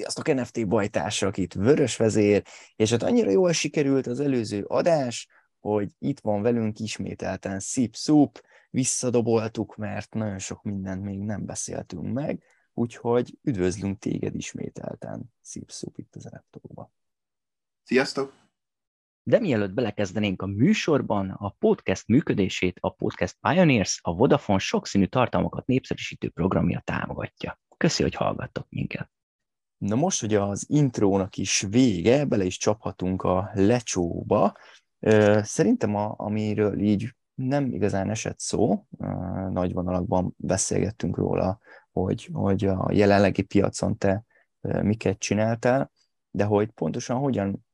Sziasztok NFT bajtársak, itt Vörös Vezér, és hát annyira jól sikerült az előző adás, hogy itt van velünk ismételten Szip Szup, visszadoboltuk, mert nagyon sok mindent még nem beszéltünk meg, úgyhogy üdvözlünk téged ismételten, Szip Szup itt az Eleptóba. Sziasztok! De mielőtt belekezdenénk a műsorban, a podcast működését a Podcast Pioneers, a Vodafone sokszínű tartalmakat népszerűsítő programja támogatja. Köszi, hogy hallgattok minket! Na most, hogy az intrónak is vége, bele is csaphatunk a lecsóba. Szerintem, a, amiről így nem igazán esett szó, nagy vonalakban beszélgettünk róla, hogy, hogy a jelenlegi piacon te miket csináltál, de hogy pontosan hogyan,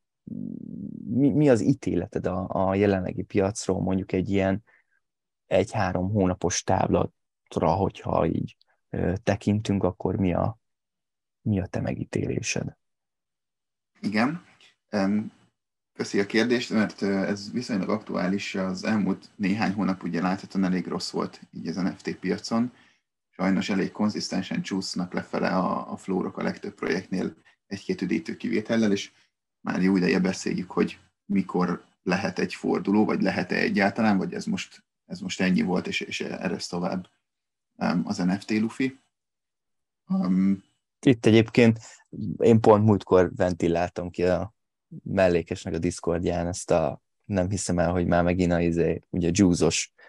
mi, mi az ítéleted a, a jelenlegi piacról, mondjuk egy ilyen egy-három hónapos távlatra, hogyha így tekintünk, akkor mi a, mi a te megítélésed? Igen. Köszi a kérdést, mert ez viszonylag aktuális. Az elmúlt néhány hónap ugye láthatóan elég rossz volt így az NFT piacon. Sajnos elég konzisztensen csúsznak lefele a, a flórok a legtöbb projektnél egy-két üdítő kivétellel, és már jó ideje beszéljük, hogy mikor lehet egy forduló, vagy lehet-e egyáltalán, vagy ez most, ez most ennyi volt, és, és erre tovább az NFT lufi. Um, itt egyébként én pont múltkor ventiláltam ki a mellékesnek a Discordján ezt a, nem hiszem el, hogy már megint a izé, ugye juice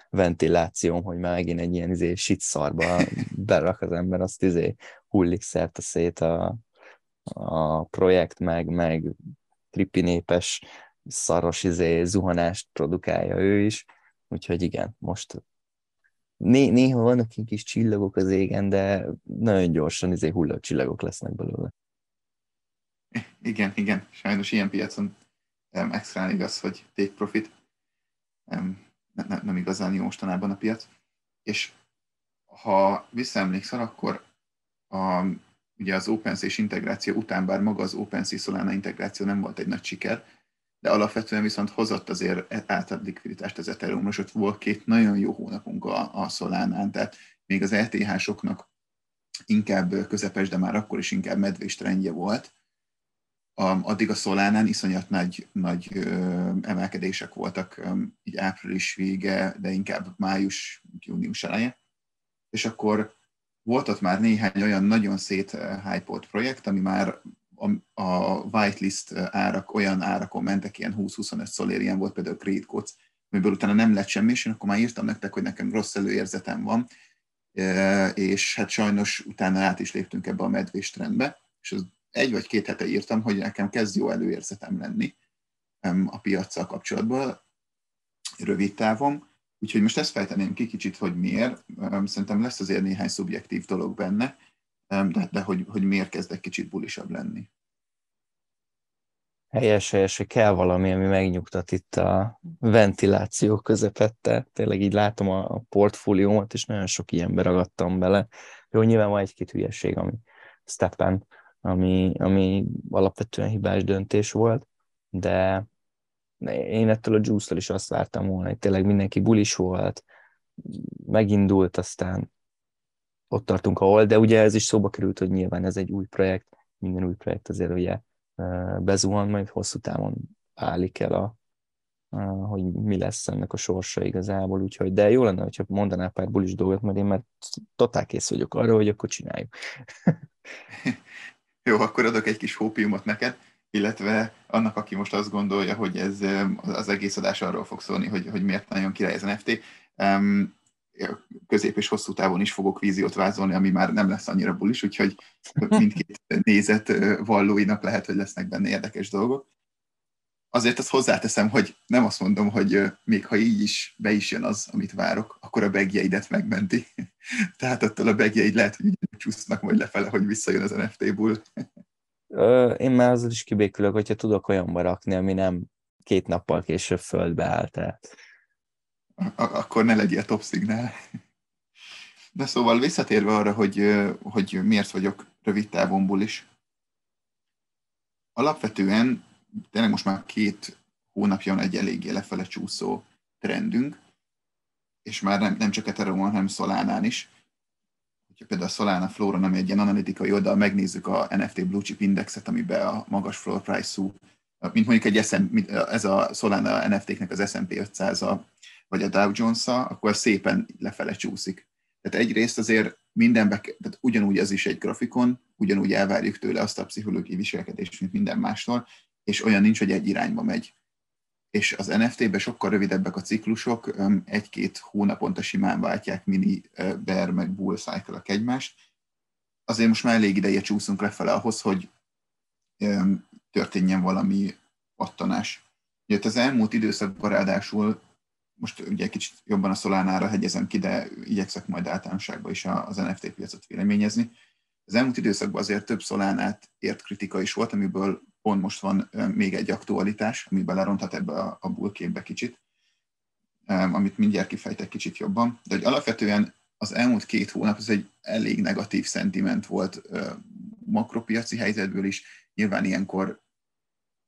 ventilációm, hogy már megint egy ilyen izé shitszarba berak az ember, azt izé hullik szerte szét a, a projekt, meg, meg trippi népes szaros izé zuhanást produkálja ő is, úgyhogy igen, most Né- néha vannak kis csillagok az égen, de nagyon gyorsan izé csillagok lesznek belőle. Igen, igen. Sajnos ilyen piacon um, extra igaz, hogy take profit. Um, ne, ne, nem igazán jó mostanában a piac. És ha visszaemlékszel, akkor a, ugye az OpenSea integráció után, bár maga az OpenSea Solana integráció nem volt egy nagy siker, de alapvetően viszont hozott azért átad likviditást az ethereum most ott volt két nagyon jó hónapunk a, a Solánán, tehát még az ETH-soknak inkább közepes, de már akkor is inkább medvés trendje volt. Addig a Solánán iszonyat nagy, nagy emelkedések voltak, így április vége, de inkább május, június eleje. És akkor volt ott már néhány olyan nagyon szét hype projekt, ami már a, a whitelist árak olyan árakon mentek, ilyen 20-25 szolér, ilyen volt például Creed Codes, amiből utána nem lett semmi, és én akkor már írtam nektek, hogy nekem rossz előérzetem van, és hát sajnos utána át is léptünk ebbe a medvés trendbe, és az egy vagy két hete írtam, hogy nekem kezd jó előérzetem lenni a piaccal kapcsolatban, rövid távon, úgyhogy most ezt fejteném ki kicsit, hogy miért. Szerintem lesz azért néhány szubjektív dolog benne, de, de hogy, hogy miért kezdek kicsit bulisabb lenni. Helyes, helyes, hogy kell valami, ami megnyugtat itt a ventiláció közepette. Tényleg így látom a portfóliómat, és nagyon sok ilyenbe ragadtam bele. Jó, nyilván van egy-két hülyeség, ami steppen, ami, ami alapvetően hibás döntés volt, de én ettől a juice is azt vártam volna, hogy tényleg mindenki bulis volt, megindult, aztán ott tartunk, ahol, de ugye ez is szóba került, hogy nyilván ez egy új projekt, minden új projekt azért ugye bezuhan, majd hosszú távon állik el a, a, hogy mi lesz ennek a sorsa igazából, úgyhogy, de jó lenne, hogyha mondanál pár bulis dolgot, mert én már totál kész vagyok arra, hogy akkor csináljuk. jó, akkor adok egy kis hópiumot neked, illetve annak, aki most azt gondolja, hogy ez az egész adás arról fog szólni, hogy, hogy miért nagyon király ez NFT. Közép és hosszú távon is fogok víziót vázolni, ami már nem lesz annyira bulis, úgyhogy mindkét nézet vallóinak lehet, hogy lesznek benne érdekes dolgok. Azért azt hozzáteszem, hogy nem azt mondom, hogy még ha így is be is jön az, amit várok, akkor a begjeidet megmenti. Tehát attól a begjeid lehet, hogy csúsznak majd lefele, hogy visszajön az NFT-ból. Én már azzal is kibékülök, hogyha tudok olyanba rakni, ami nem két nappal később földbe áll. Tehát akkor ne legyél top szignál. De szóval visszatérve arra, hogy, hogy miért vagyok rövid távon is. Alapvetően tényleg most már két hónapja van egy eléggé lefele csúszó trendünk, és már nem, nem csak Ethereum, hanem Solánán is. hogyha például a Solana Flora, ami egy ilyen analitikai oldal, megnézzük a NFT Blue Chip Indexet, amiben a magas floor price-ú, mint mondjuk egy SM, ez a Solana NFT-knek az S&P 500-a, vagy a Dow Jones-a, akkor szépen lefele csúszik. Tehát egyrészt azért mindenbe, tehát ugyanúgy ez is egy grafikon, ugyanúgy elvárjuk tőle azt a pszichológiai viselkedést, mint minden mástól, és olyan nincs, hogy egy irányba megy. És az NFT-ben sokkal rövidebbek a ciklusok, egy-két hónaponta simán váltják mini bear meg bull cycle egymást. Azért most már elég ideje csúszunk lefele ahhoz, hogy történjen valami pattanás. Ugye az elmúlt időszakban ráadásul most ugye kicsit jobban a Szolánára hegyezem ki, de igyekszek majd általánosságban is az NFT piacot véleményezni. Az elmúlt időszakban azért több Szolánát ért kritika is volt, amiből pont most van még egy aktualitás, ami beleronthat ebbe a, a kicsit, amit mindjárt kifejtek kicsit jobban. De hogy alapvetően az elmúlt két hónap ez egy elég negatív szentiment volt makropiaci helyzetből is. Nyilván ilyenkor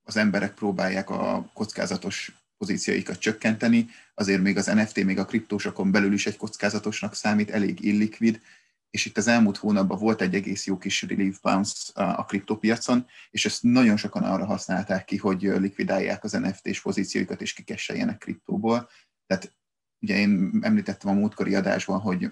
az emberek próbálják a kockázatos pozícióikat csökkenteni, azért még az NFT, még a kriptósokon belül is egy kockázatosnak számít, elég illikvid, és itt az elmúlt hónapban volt egy egész jó kis relief bounce a kriptópiacon, és ezt nagyon sokan arra használták ki, hogy likvidálják az NFT-s pozícióikat, és kikesseljenek kriptóból. Tehát ugye én említettem a múltkori adásban, hogy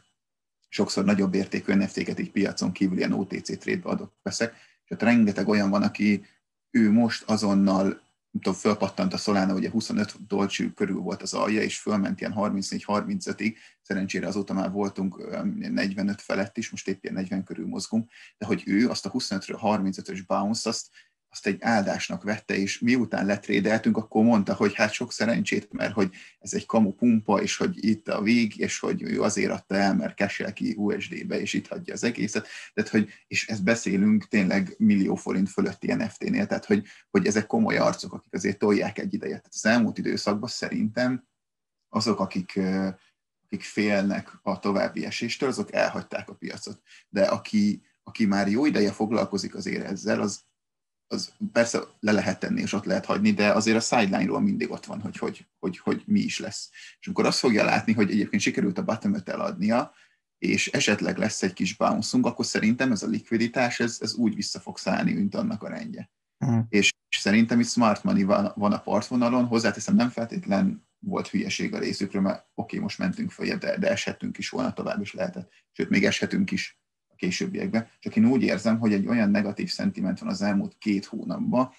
sokszor nagyobb értékű NFT-ket így piacon kívül ilyen OTC trade-be adok, veszek, és ott rengeteg olyan van, aki ő most azonnal tudom, fölpattant a Solana, ugye 25 dolcsű körül volt az alja, és fölment ilyen 34-35-ig, szerencsére azóta már voltunk 45 felett is, most épp ilyen 40 körül mozgunk, de hogy ő azt a 25-ről 35-ös bounce, azt azt egy áldásnak vette, és miután letrédeltünk, akkor mondta, hogy hát sok szerencsét, mert hogy ez egy kamu pumpa, és hogy itt a vég, és hogy ő azért adta el, mert kesel ki USD-be, és itt hagyja az egészet. Tehát, hogy, és ezt beszélünk tényleg millió forint fölötti NFT-nél, tehát, hogy, hogy ezek komoly arcok, akik azért tolják egy idejet. Tehát az elmúlt időszakban szerintem azok, akik, akik félnek a további eséstől, azok elhagyták a piacot. De aki, aki már jó ideje foglalkozik azért ezzel, az az persze le lehet tenni, és ott lehet hagyni, de azért a sideline-ról mindig ott van, hogy, hogy, hogy, hogy mi is lesz. És amikor azt fogja látni, hogy egyébként sikerült a bottom eladnia, és esetleg lesz egy kis bounce akkor szerintem ez a likviditás, ez, ez úgy vissza fog szállni, mint annak a rendje. Uh-huh. És, és szerintem itt smart money van, van a partvonalon, hozzáteszem nem feltétlen volt hülyeség a részükről, mert oké, okay, most mentünk följebb, de, de eshetünk is volna tovább is lehetett. Sőt, még eshetünk is későbbiekben. Csak én úgy érzem, hogy egy olyan negatív szentiment van az elmúlt két hónapban,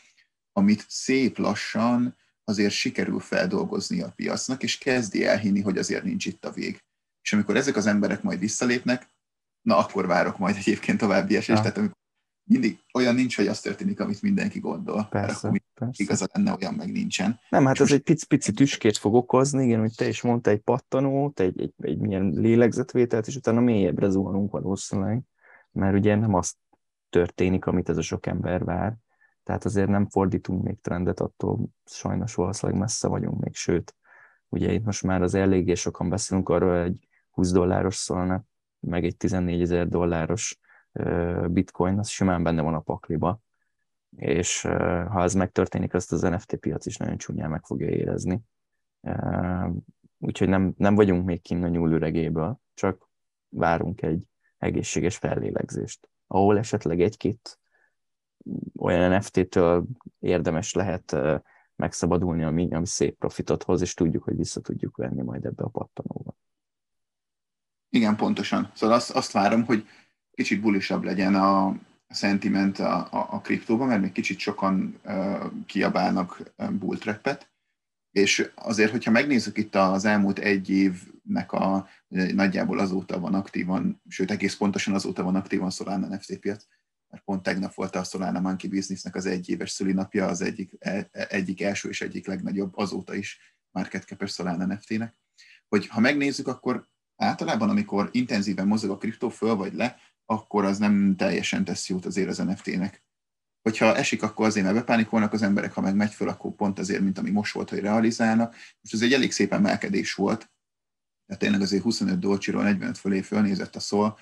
amit szép lassan azért sikerül feldolgozni a piacnak, és kezdi elhinni, hogy azért nincs itt a vég. És amikor ezek az emberek majd visszalépnek, na akkor várok majd egyébként további esést. Ja. Tehát amikor mindig olyan nincs, hogy az történik, amit mindenki gondol. Persze, persze. Igaza lenne, olyan meg nincsen. Nem, hát ez egy pici, pici tüskét fog okozni, igen, hogy te is mondta, egy pattanót, egy, egy, egy milyen lélegzetvételt, és utána mélyebbre zuhanunk valószínűleg, mert ugye nem az történik, amit ez a sok ember vár, tehát azért nem fordítunk még trendet, attól sajnos valószínűleg messze vagyunk még, sőt, ugye itt most már az eléggé sokan beszélünk arról, egy 20 dolláros szólna, meg egy 14 ezer dolláros bitcoin, az simán benne van a pakliba, és ha ez megtörténik, azt az NFT piac is nagyon csúnyán meg fogja érezni. Úgyhogy nem, nem vagyunk még kinn a nyúlüregéből, csak várunk egy egészséges fellélegzést, ahol esetleg egy-két olyan NFT-től érdemes lehet megszabadulni, ami, ami szép profitot hoz, és tudjuk, hogy vissza tudjuk venni majd ebbe a pattanóba. Igen, pontosan. Szóval azt, azt várom, hogy kicsit bulisabb legyen a, a sentiment a, a, a kriptóban, mert még kicsit sokan uh, kiabálnak bull trap-et, és azért, hogyha megnézzük itt az elmúlt egy évnek a nagyjából azóta van aktívan, sőt egész pontosan azóta van aktívan Solana NFT piac, mert pont tegnap volt a Solana Monkey Businessnek az egyéves szülinapja, az egyik, e, e, egyik első és egyik legnagyobb azóta is market cap Solana NFT-nek, hogy ha megnézzük, akkor általában, amikor intenzíven mozog a kriptó föl vagy le, akkor az nem teljesen tesz jót azért az NFT-nek. Hogyha esik, akkor azért mert bepánikolnak az emberek, ha meg megy föl, akkor pont azért, mint ami most volt, hogy realizálnak. Most ez egy elég szép emelkedés volt, tehát tényleg azért 25 dolcsiról 45 fölé fölnézett a szól,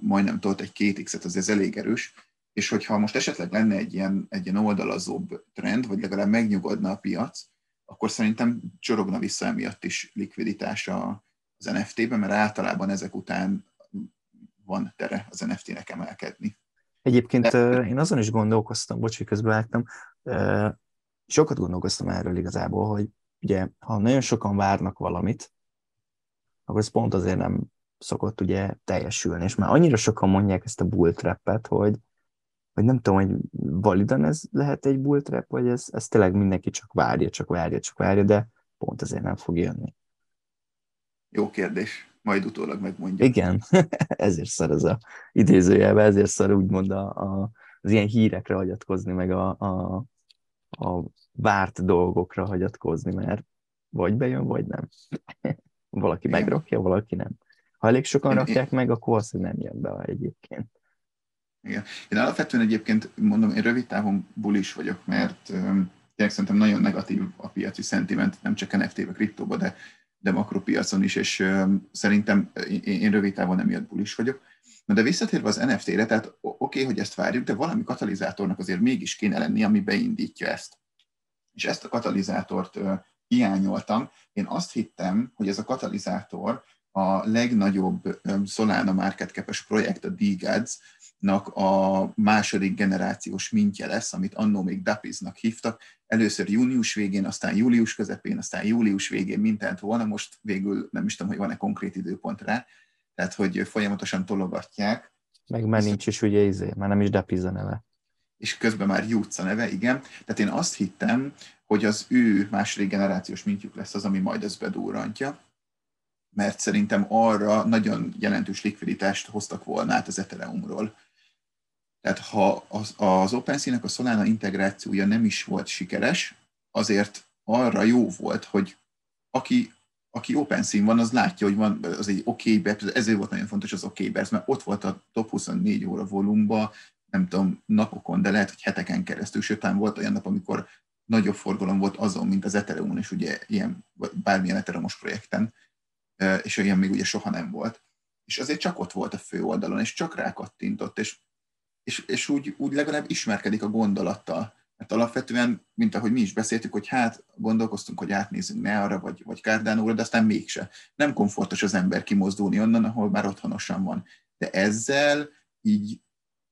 majdnem tolt egy két x azért ez elég erős, és hogyha most esetleg lenne egy ilyen, egy ilyen oldalazóbb trend, vagy legalább megnyugodna a piac, akkor szerintem csorogna vissza emiatt is likviditás az NFT-ben, mert általában ezek után van tere az NFT-nek emelkedni. Egyébként De... én azon is gondolkoztam, bocs, hogy közbevágtam, sokat gondolkoztam erről igazából, hogy ugye, ha nagyon sokan várnak valamit, akkor ez pont azért nem szokott ugye teljesülni, és már annyira sokan mondják ezt a bull trap hogy, hogy nem tudom, hogy validan ez lehet egy bull trap, vagy ez, ez tényleg mindenki csak várja, csak várja, csak várja, de pont azért nem fog jönni. Jó kérdés, majd utólag megmondja. Igen, ezért szar ez a idézőjelben, ezért szar úgymond a, a, az ilyen hírekre hagyatkozni, meg a, a, a várt dolgokra hagyatkozni, mert vagy bejön, vagy nem. valaki Igen. megrakja, valaki nem. Ha elég sokan én, rakják meg, akkor az, hogy nem jön be egyébként. Igen. Én alapvetően egyébként mondom, én rövid távon bulis vagyok, mert tényleg szerintem nagyon negatív a piaci szentiment, nem csak NFT-be, kriptóba, de, de makropiacon is, és szerintem én, rövid távon nem jött bulis vagyok. Na de visszatérve az NFT-re, tehát oké, okay, hogy ezt várjuk, de valami katalizátornak azért mégis kéne lenni, ami beindítja ezt. És ezt a katalizátort hiányoltam. Én azt hittem, hogy ez a katalizátor a legnagyobb Solana market cap projekt, a DGADS, nak a második generációs mintje lesz, amit annó még Dapiznak hívtak. Először június végén, aztán július közepén, aztán július végén mindent volna, most végül nem is tudom, hogy van-e konkrét időpont rá, tehát hogy folyamatosan tologatják. Meg már nincs is ugye izé, már nem is Dapiz a neve. És közben már Jutsz a neve, igen. Tehát én azt hittem, hogy az ő második generációs mintjük lesz az, ami majd ezt bedúrantja mert szerintem arra nagyon jelentős likviditást hoztak volna át az Ethereumról. Tehát ha az, az OpenSea-nek a Solana integrációja nem is volt sikeres, azért arra jó volt, hogy aki, aki OpenSea van, az látja, hogy van az egy oké okay ezért volt nagyon fontos az okay mert ott volt a top 24 óra volumba, nem tudom, napokon, de lehet, hogy heteken keresztül, sőt, volt olyan nap, amikor nagyobb forgalom volt azon, mint az ethereum és ugye ilyen, bármilyen Ethereum-os projekten, és olyan még ugye soha nem volt. És azért csak ott volt a fő oldalon, és csak rákattintott, és, és, és úgy, úgy legalább ismerkedik a gondolattal. Mert alapvetően, mint ahogy mi is beszéltük, hogy hát gondolkoztunk, hogy átnézzünk ne arra, vagy, vagy Cardano-ra, de aztán mégse. Nem komfortos az ember kimozdulni onnan, ahol már otthonosan van. De ezzel így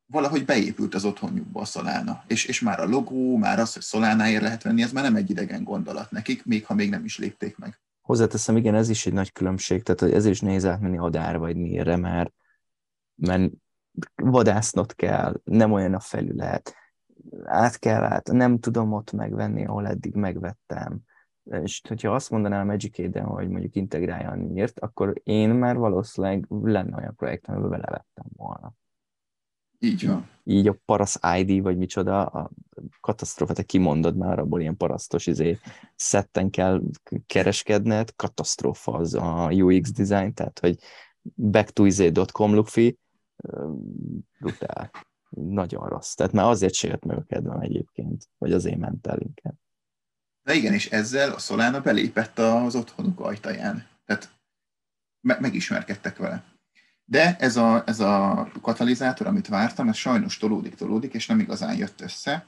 valahogy beépült az otthonjukba a Solana. És, és már a logó, már az, hogy Solánáért lehet venni, ez már nem egy idegen gondolat nekik, még ha még nem is lépték meg. Hozzáteszem, igen, ez is egy nagy különbség, tehát hogy ez is nehéz átmenni adár vagy nélre, mert, mert vadásznod kell, nem olyan a felület, át kell át, nem tudom ott megvenni, ahol eddig megvettem. És hogyha azt mondanám Eden, hogy mondjuk integrálja a NIR-t, akkor én már valószínűleg lenne olyan projekt, amiben belevettem volna. Így van. Így a Paras ID, vagy micsoda, a katasztrófa, te kimondod már, abból ilyen parasztos izé, szetten kell kereskedned, katasztrófa az a UX design, tehát hogy back to izé.com lufi, brutál. Nagyon rossz. Tehát már azért se jött meg a kedvem egyébként, vagy azért ment el inkább. Na igen, és ezzel a Solana belépett az otthonuk ajtaján. Tehát me- megismerkedtek vele. De ez a, ez a katalizátor, amit vártam, ez sajnos tolódik, tolódik, és nem igazán jött össze.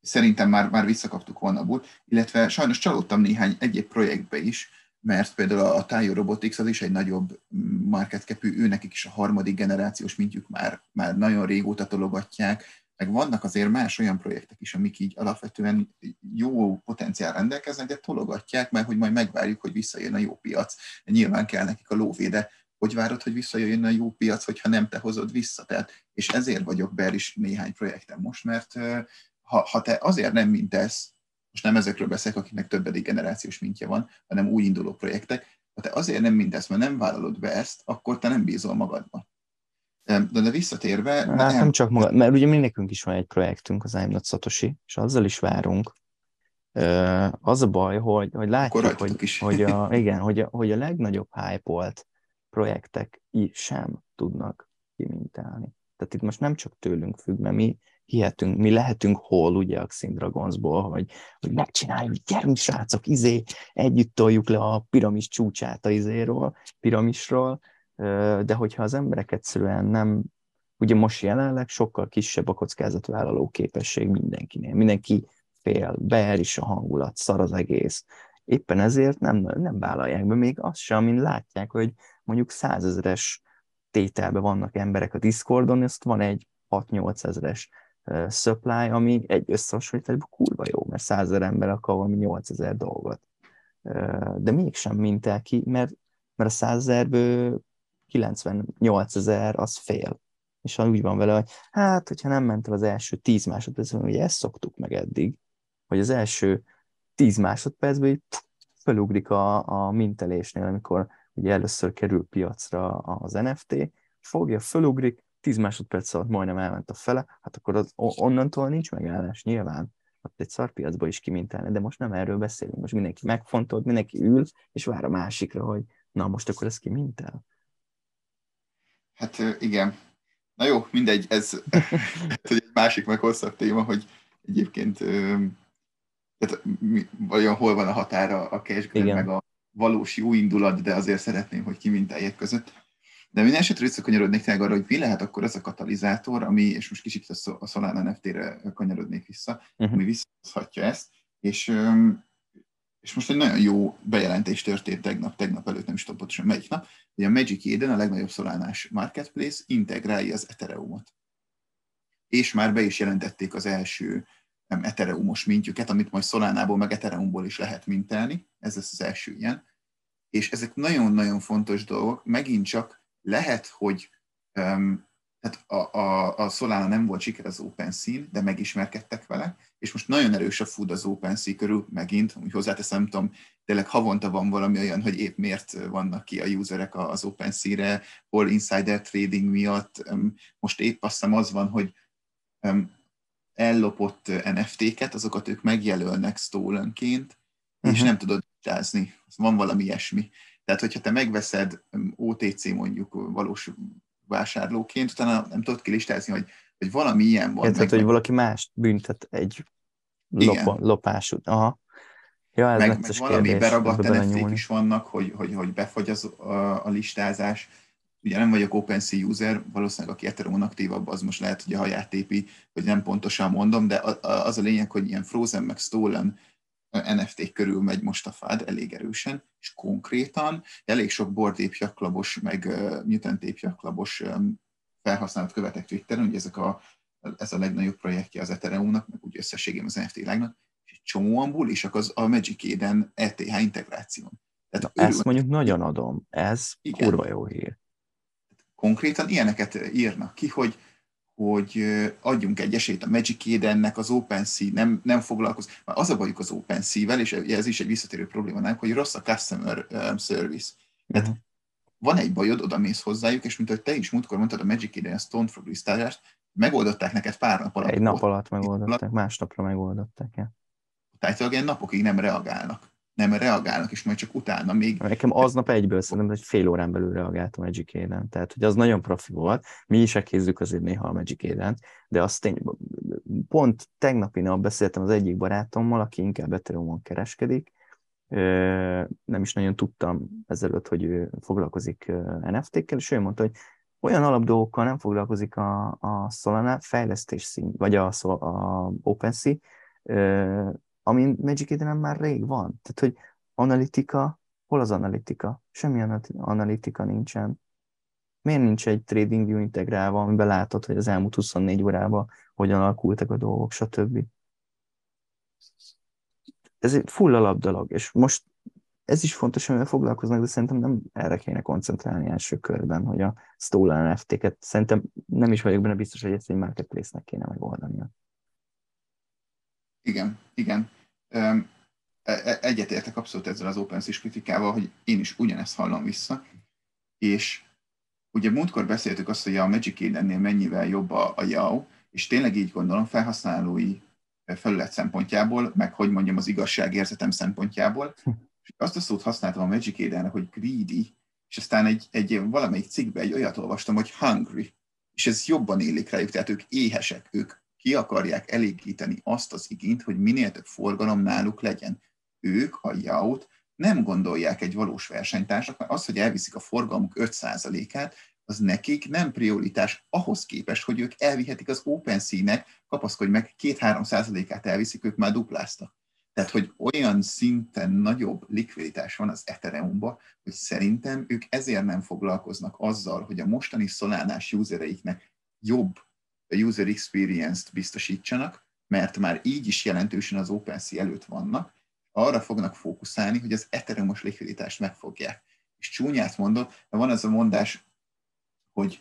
Szerintem már, már visszakaptuk volna a illetve sajnos csalódtam néhány egyéb projektbe is, mert például a Tayo Robotics az is egy nagyobb market capű, ő nekik is a harmadik generációs mintjük már, már nagyon régóta tologatják, meg vannak azért más olyan projektek is, amik így alapvetően jó potenciál rendelkeznek, de tologatják, mert hogy majd megvárjuk, hogy visszajön a jó piac. Nyilván kell nekik a lóvé, de hogy várod, hogy visszajöjjön a jó piac, hogyha nem te hozod vissza. Tehát, és ezért vagyok be is néhány projektem most, mert ha, ha te azért nem mintesz, most nem ezekről beszélek, akiknek többedik generációs mintje van, hanem új induló projektek, ha te azért nem mintesz, mert nem vállalod be ezt, akkor te nem bízol magadba. De, de visszatérve... Hát nem, nem csak magad, mert ugye mi nekünk is van egy projektünk, az I'm Not Satoshi, és azzal is várunk. Az a baj, hogy, hogy látjuk, hogy, is. hogy, a, igen, hogy, a, hogy a legnagyobb hype volt projektek sem tudnak kimintálni. Tehát itt most nem csak tőlünk függ, mert mi hihetünk, mi lehetünk hol, ugye a Dragonsból, hogy, hogy megcsináljuk, gyerünk srácok, izé, együtt toljuk le a piramis csúcsát a izéről, piramisról, de hogyha az emberek egyszerűen nem, ugye most jelenleg sokkal kisebb a kockázatvállaló képesség mindenkinél. Mindenki fél, beer is a hangulat, szar az egész. Éppen ezért nem, nem vállalják be még azt sem, amin látják, hogy mondjuk százezeres tételben vannak emberek a Discordon, ezt van egy 6-8 ezeres supply, ami egy összehasonlításban kurva jó, mert 100 ember akar valami 8000 dolgot. De mégsem mint el ki, mert, mert a 100 ezerből 98 ezer az fél. És úgy van vele, hogy hát, hogyha nem ment el az első 10 másodpercben, ugye ezt szoktuk meg eddig, hogy az első 10 másodpercben így felugrik a, a mintelésnél, amikor ugye először kerül piacra az NFT, fogja, fölugrik, 10 másodperc alatt majdnem elment a fele, hát akkor az, onnantól nincs megállás, nyilván. Ott egy szarpiacba is kimintelne, de most nem erről beszélünk. Most mindenki megfontolt, mindenki ül, és vár a másikra, hogy na most akkor ez kimintel. Hát igen. Na jó, mindegy, ez, egy másik meg hosszabb téma, hogy egyébként tehát vajon hol van a határa a cash meg a valós jó indulat, de azért szeretném, hogy kiminteljek között. De minden esetre visszakanyarodnék tényleg arra, hogy mi lehet akkor az a katalizátor, ami, és most kicsit a Solana NFT-re kanyarodnék vissza, uh-huh. ami visszahozhatja ezt, és, és most egy nagyon jó bejelentés történt tegnap, tegnap előtt, nem is tudom pontosan melyik nap, hogy a Magic Eden, a legnagyobb szolánás marketplace integrálja az Ethereumot. És már be is jelentették az első Ethereumos mintjüket, amit majd Solánából meg Ethereumból is lehet mintelni, ez lesz az első ilyen. És ezek nagyon-nagyon fontos dolgok, megint csak lehet, hogy um, tehát a, a, a Solana nem volt siker az OpenSea, de megismerkedtek vele, és most nagyon erős a food az OpenSea körül, megint, úgy hozzáteszem, nem tudom, tényleg havonta van valami olyan, hogy épp miért vannak ki a userek az OpenSea-re, hol insider trading miatt, most épp azt hiszem az van, hogy ellopott NFT-ket, azokat ők megjelölnek stolenként, uh-huh. és mhm. nem tudod listázni. Van valami ilyesmi. Tehát, hogyha te megveszed OTC mondjuk valós vásárlóként, utána nem tudod kilistázni, hogy, hogy valami ilyen van. Tehát, hogy valaki más büntet egy lop, lopás Aha. Ja, ez meg, meg valami kérdés, beragadt nft is vannak, hogy, hogy, hogy befagy az, a, a listázás. Ugye nem vagyok OpenSea user, valószínűleg aki Ethereum aktívabb, az most lehet, hogy a haját tépi, hogy nem pontosan mondom, de az a lényeg, hogy ilyen frozen meg stolen NFT körül megy most a fád elég erősen, és konkrétan elég sok bordépjaklabos, meg uh, mutant felhasználat követek Twitteren, ugye ezek a, ez a legnagyobb projektje az Ethereum-nak, meg úgy összességében az NFT világnak, és csomóan bulisak az a Magic Eden ETH integráción. Tehát Na, ezt mondjuk nagyon adom, ez Igen. kurva jó hír. Konkrétan ilyeneket írnak ki, hogy hogy adjunk egy esélyt a Magic Edennek, az OpenSea nem, nem foglalkozik. Már az a bajuk az OpenSea-vel, és ez is egy visszatérő probléma, nem, hogy rossz a customer service. Tehát uh-huh. van egy bajod, oda mész hozzájuk, és mint ahogy te is múltkor mondtad a Magic Eden a Stonefrog lisztálást, megoldották neked pár nap alatt. Egy nap alatt megoldották, másnapra megoldották. Ja. Tehát napokig nem reagálnak nem reagálnak, és majd csak utána még... Nekem aznap egyből szerintem, hogy fél órán belül reagáltam a Magic Eden, tehát hogy az nagyon profi volt. Mi is elkézzük azért néha a Magic eden de azt tény, pont tegnapi nap beszéltem az egyik barátommal, aki inkább ethereum kereskedik, nem is nagyon tudtam ezelőtt, hogy ő foglalkozik NFT-kkel, és ő mondta, hogy olyan alapdolgokkal nem foglalkozik a, a Solana fejlesztés szint, vagy a, a OpenSea, ami Magic eden már rég van. Tehát, hogy analitika, hol az analitika? Semmi analitika nincsen. Miért nincs egy trading view integrálva, amiben látod, hogy az elmúlt 24 órában hogyan alakultak a dolgok, stb. Ez egy full alap dolog, és most ez is fontos, amivel foglalkoznak, de szerintem nem erre kéne koncentrálni első körben, hogy a stolen NFT-ket, szerintem nem is vagyok benne biztos, hogy ezt egy marketplace-nek kéne megoldania. Igen, igen. E, e, egyetértek abszolút ezzel az OpenSea kritikával, hogy én is ugyanezt hallom vissza, és ugye múltkor beszéltük azt, hogy a Magic Edennél mennyivel jobb a, a YAO, és tényleg így gondolom felhasználói felület szempontjából, meg hogy mondjam az igazságérzetem szempontjából, és azt a szót használtam a Magic Edenre, hogy greedy, és aztán egy, egy valamelyik cikkbe egy olyat olvastam, hogy hungry, és ez jobban élik rájuk, tehát ők éhesek, ők ki akarják elégíteni azt az igényt, hogy minél több forgalom náluk legyen. Ők a YAO-t nem gondolják egy valós versenytársnak, mert az, hogy elviszik a forgalmuk 5%-át, az nekik nem prioritás ahhoz képest, hogy ők elvihetik az OpenSea-nek, kapaszkodj meg, 2-3%-át elviszik, ők már dupláztak. Tehát, hogy olyan szinten nagyobb likviditás van az Ethereumban, hogy szerintem ők ezért nem foglalkoznak azzal, hogy a mostani szolánás usereiknek jobb user experience-t biztosítsanak, mert már így is jelentősen az OpenSea előtt vannak, arra fognak fókuszálni, hogy az Ethereum-os likviditást megfogják. És csúnyát mondok, de van ez a mondás, hogy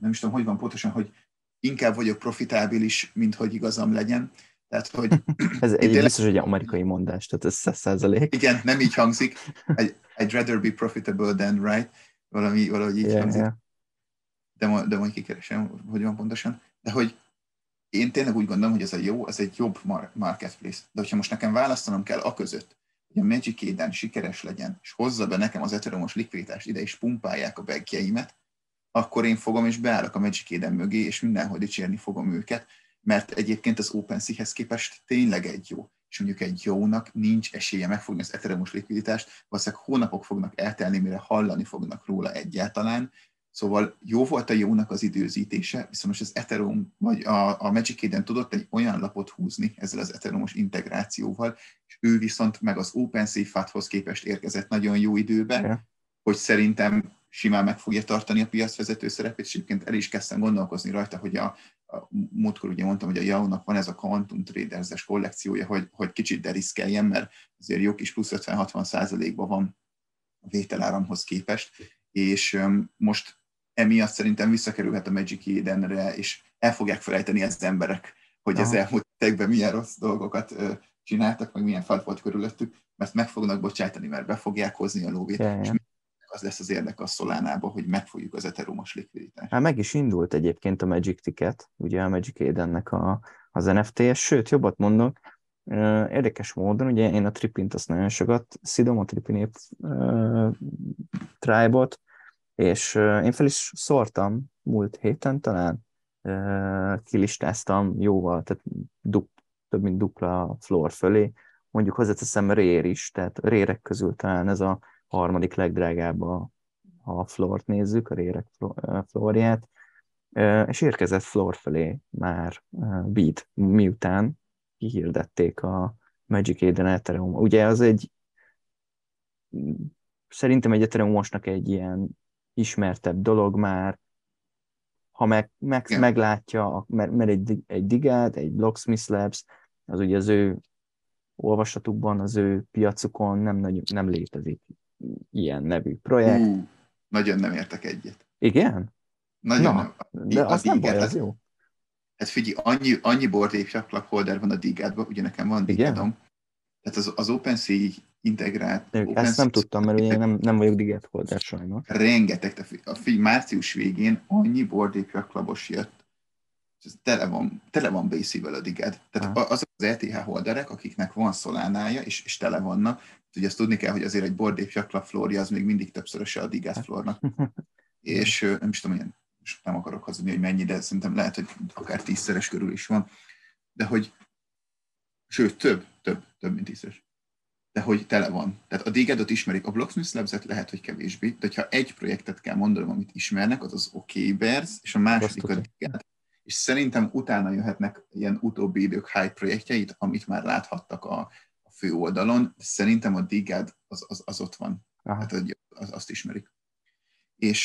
nem is tudom, hogy van pontosan, hogy inkább vagyok profitábilis, mint hogy igazam legyen. Tehát, hogy... ez egy tényleg... biztos, hogy amerikai mondás, tehát ez száz százalék. Igen, nem így hangzik. I'd, I'd rather be profitable than right. Valami, valahogy így yeah, hangzik. Yeah. De, de majd kikeresem, hogy van pontosan. De hogy én tényleg úgy gondolom, hogy ez a jó, ez egy jobb marketplace. De hogyha most nekem választanom kell a között, hogy a Magic Eden sikeres legyen, és hozza be nekem az Ethereum-os likviditást ide, és pumpálják a bankjeimet, akkor én fogom és beállok a Magic Eden mögé, és mindenhol dicsérni fogom őket, mert egyébként az OpenSea-hez képest tényleg egy jó. És mondjuk egy jónak nincs esélye megfogni az Ethereum-os likviditást, valószínűleg hónapok fognak eltelni, mire hallani fognak róla egyáltalán, Szóval jó volt a jónak az időzítése, viszont most az Ethereum, vagy a, a Magic Eden tudott egy olyan lapot húzni ezzel az Ethereum-os integrációval, és ő viszont meg az OpenSea FAT-hoz képest érkezett nagyon jó időben, yeah. hogy szerintem simán meg fogja tartani a piacvezető szerepét, és egyébként el is kezdtem gondolkozni rajta, hogy a, a múltkor ugye mondtam, hogy a Yahoo-nak van ez a Quantum Traders-es kollekciója, hogy, hogy kicsit deriszkeljen, mert azért jó kis plusz 50-60 százalékban van a vételáramhoz képest, és most emiatt szerintem visszakerülhet a Magic Edenre, és el fogják felejteni az emberek, hogy Aha. az elmúlt években milyen rossz dolgokat csináltak, meg milyen fal volt körülöttük, mert meg fognak bocsájtani, mert be fogják hozni a lóvét, ja, és az lesz az érdek a Szolánába, hogy megfogjuk az ethereumos likviditást. Hát meg is indult egyébként a Magic Ticket, ugye a Magic Edennek a, az NFT, sőt, jobbat mondok, érdekes módon, ugye én a Tripint azt nagyon sokat szidom, a Tripinép uh, tribe-ot, és én fel is szórtam múlt héten talán, kilistáztam jóval, tehát dup, több mint dupla a floor fölé, mondjuk hozzáteszem rér is, tehát rérek közül talán ez a harmadik legdrágább a, a floort nézzük, a rérek florját, és érkezett floor felé már beat, miután kihirdették a Magic Eden Ethereum. Ugye az egy szerintem egy Ethereum egy ilyen ismertebb dolog már, ha meg, meg, yeah. meglátja, mert, mert egy, egy Digát, egy Blocksmith Labs, az ugye az ő olvasatukban, az ő piacukon nem, nagy, nem létezik ilyen nevű projekt. Uh, nagyon nem értek egyet. Igen? Nagyon Na, nem. De az nem baj, az jó. Hát figyelj, annyi, annyi board holder van a Digádban, ugye nekem van Digádom. Tehát az, az OpenSea integrált. Ezt Open nem tudtam, mert ugye nem, nem vagyok Diget holder sajnos. Rengeteg, a fi, március végén annyi bordépja klabos jött, ez tele van, tele van base a Diged. Tehát azok az ETH holderek, akiknek van szolánája, és, és tele vannak, ugye azt tudni kell, hogy azért egy bordép jaklap flória az még mindig többszöröse a Diged flórnak. és nem is tudom, ilyen, most nem akarok hazudni, hogy mennyi, de szerintem lehet, hogy akár tízszeres körül is van. De hogy, sőt, több, több, több, mint tízszeres de hogy tele van. Tehát a Digedot ismerik, a Blocksmith labs lehet, hogy kevésbé, de ha egy projektet kell mondanom, amit ismernek, az az Okbers, és a második a Diged, és szerintem utána jöhetnek ilyen utóbbi idők hype projektjeit, amit már láthattak a, a fő oldalon, de szerintem a Diged az, az, az ott van. Aha. Hát az, azt ismerik. És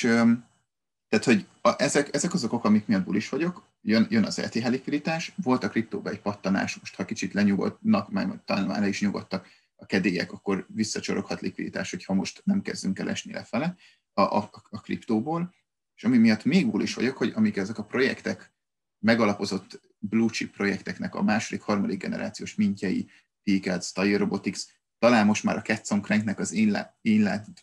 tehát, hogy a, ezek, ezek azok okok, amik miatt is vagyok, jön, jön az ETH likviditás, volt a kriptóba egy pattanás, most ha kicsit lenyugodnak, már talán már le is nyugodtak, a kedélyek, akkor visszacsoroghat likviditás, hogyha most nem kezdünk el esni lefele a, a, a kriptóból. És ami miatt még is vagyok, hogy amik ezek a projektek, megalapozott blue chip projekteknek a második, harmadik generációs mintjei, Picard, Style Robotics, talán most már a Ketson Cranknek az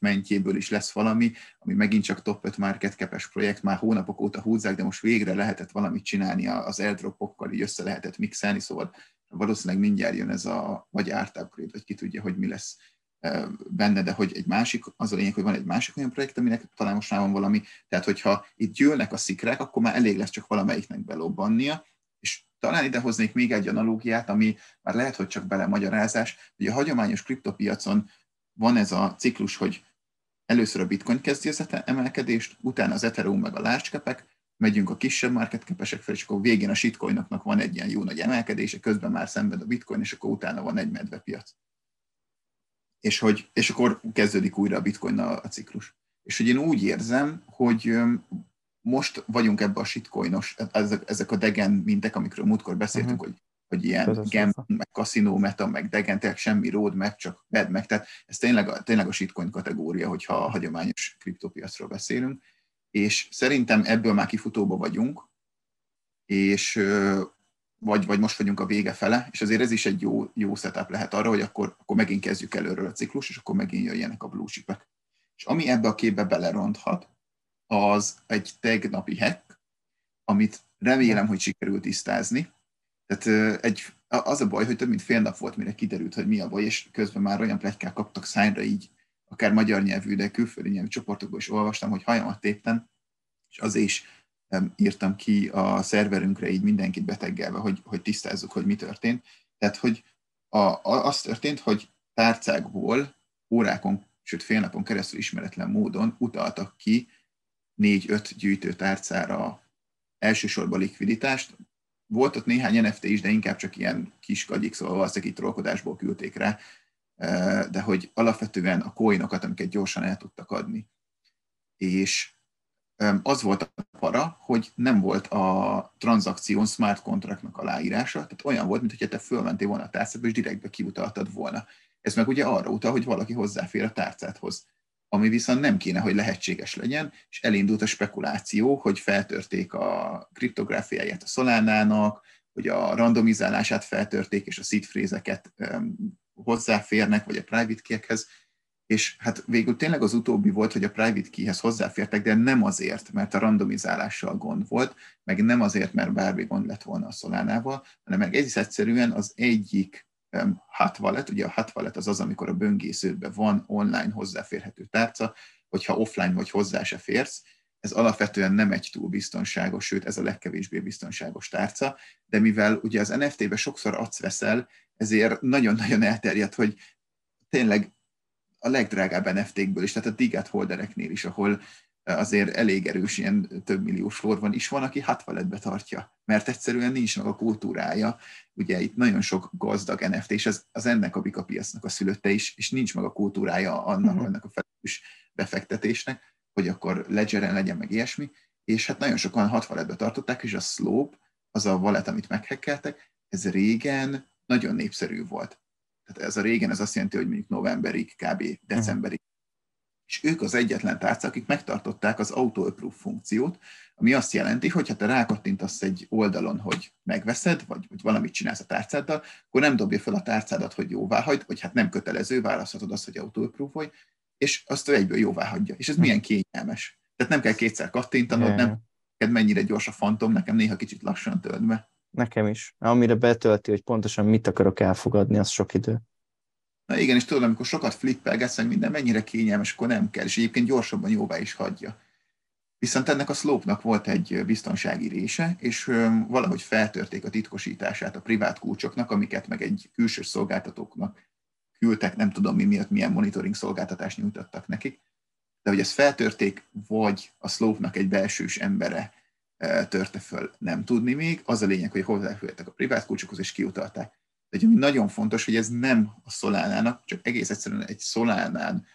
mentjéből is lesz valami, ami megint csak top 5 market capes projekt, már hónapok óta húzzák, de most végre lehetett valamit csinálni az airdropokkal, így össze lehetett mixelni, szóval valószínűleg mindjárt jön ez a, vagy árt upgrade, vagy ki tudja, hogy mi lesz benne, de hogy egy másik, az a lényeg, hogy van egy másik olyan projekt, aminek talán most már van valami, tehát hogyha itt gyűlnek a szikrák, akkor már elég lesz csak valamelyiknek belobbannia, talán ide hoznék még egy analógiát, ami már lehet, hogy csak belemagyarázás, hogy a hagyományos kriptopiacon van ez a ciklus, hogy először a bitcoin kezdi az emelkedést, utána az Ethereum meg a large megyünk a kisebb market capesek fel, és akkor végén a shitcoinoknak van egy ilyen jó nagy emelkedése, közben már szenved a bitcoin, és akkor utána van egy medvepiac. És, hogy, és akkor kezdődik újra a bitcoin a, a ciklus. És hogy én úgy érzem, hogy most vagyunk ebbe a shitcoinos, ezek, ezek a degen mintek, amikről múltkor beszéltünk, uh-huh. hogy, hogy ilyen gambling, meg kaszinó meta, meg degen, tényleg semmi road meg, csak bed meg, tehát ez tényleg a, tényleg a shitcoin kategória, hogyha a hagyományos kriptopiacról beszélünk, és szerintem ebből már kifutóba vagyunk, és vagy, vagy most vagyunk a vége fele, és azért ez is egy jó, jó setup lehet arra, hogy akkor, akkor megint kezdjük előről a ciklus, és akkor megint jöjjenek a blue chipek. És ami ebbe a képbe beleronthat, az egy tegnapi hack, amit remélem, hogy sikerült tisztázni. Tehát egy, az a baj, hogy több mint fél nap volt, mire kiderült, hogy mi a baj, és közben már olyan plegykák kaptak szájra így, akár magyar nyelvű, de külföldi nyelvű csoportokból is olvastam, hogy hajamat téptem, és az is írtam ki a szerverünkre így mindenkit beteggelve, hogy, hogy tisztázzuk, hogy mi történt. Tehát, hogy a, a, az történt, hogy tárcákból órákon, sőt fél napon keresztül ismeretlen módon utaltak ki négy-öt gyűjtőtárcára elsősorban likviditást. Volt ott néhány NFT is, de inkább csak ilyen kis kagyik, szóval valószínűleg itt trollkodásból küldték rá, de hogy alapvetően a coinokat, amiket gyorsan el tudtak adni. És az volt a para, hogy nem volt a tranzakción smart contractnak aláírása, tehát olyan volt, mintha te fölmentél volna a tárcába, és direktbe kiutaltad volna. Ez meg ugye arra utal, hogy valaki hozzáfér a tárcádhoz ami viszont nem kéne, hogy lehetséges legyen, és elindult a spekuláció, hogy feltörték a kriptográfiáját a Solánának, hogy a randomizálását feltörték, és a seed phrase-eket hozzáférnek, vagy a private key-ekhez, és hát végül tényleg az utóbbi volt, hogy a private keyhez hozzáfértek, de nem azért, mert a randomizálással gond volt, meg nem azért, mert bármi gond lett volna a Solánával, hanem meg egész egyszerűen az egyik hot wallet, ugye a hot wallet az az, amikor a böngésződben van online hozzáférhető tárca, hogyha offline vagy hozzá se férsz, ez alapvetően nem egy túl biztonságos, sőt ez a legkevésbé biztonságos tárca, de mivel ugye az NFT-be sokszor adsz veszel, ezért nagyon-nagyon elterjedt, hogy tényleg a legdrágább NFT-kből is, tehát a Digat holdereknél is, ahol azért elég erős ilyen több milliós flor van, is van, aki hatvaletbe tartja, mert egyszerűen nincs meg a kultúrája. Ugye itt nagyon sok gazdag NFT, és ez az ennek a bikapiacnak a szülötte is, és nincs meg a kultúrája annak, uh-huh. annak a felelős befektetésnek, hogy akkor ledgeren legyen meg ilyesmi, és hát nagyon sokan hatvaletbe tartották, és a Slope, az a valet, amit meghekkeltek, ez régen nagyon népszerű volt. Tehát ez a régen, ez azt jelenti, hogy mondjuk novemberig, kb. decemberig és ők az egyetlen tárca, akik megtartották az auto-approve funkciót, ami azt jelenti, hogy ha te rákattintasz egy oldalon, hogy megveszed, vagy, vagy valamit csinálsz a tárcáddal, akkor nem dobja fel a tárcádat, hogy jóvá hagyd, vagy hát nem kötelező, választhatod azt, hogy auto-approve és azt ő egyből jóvá hagyja. És ez milyen kényelmes. Tehát nem kell kétszer kattintanod, nem neked mennyire gyors a fantom, nekem néha kicsit lassan tölt be. Nekem is. Amire betölti, hogy pontosan mit akarok elfogadni, az sok idő. Na igen, és tudod, amikor sokat flippelgetsz, hogy minden mennyire kényelmes, akkor nem kell, és egyébként gyorsabban jóvá is hagyja. Viszont ennek a slope volt egy biztonsági része, és valahogy feltörték a titkosítását a privát kulcsoknak, amiket meg egy külső szolgáltatóknak küldtek, nem tudom mi miatt, milyen monitoring szolgáltatást nyújtottak nekik, de hogy ezt feltörték, vagy a slope egy belsős embere törte föl, nem tudni még. Az a lényeg, hogy hozzáfértek a privát kulcsokhoz, és kiutalták. De ami nagyon fontos, hogy ez nem a Solánának, csak egész egyszerűen egy Solánán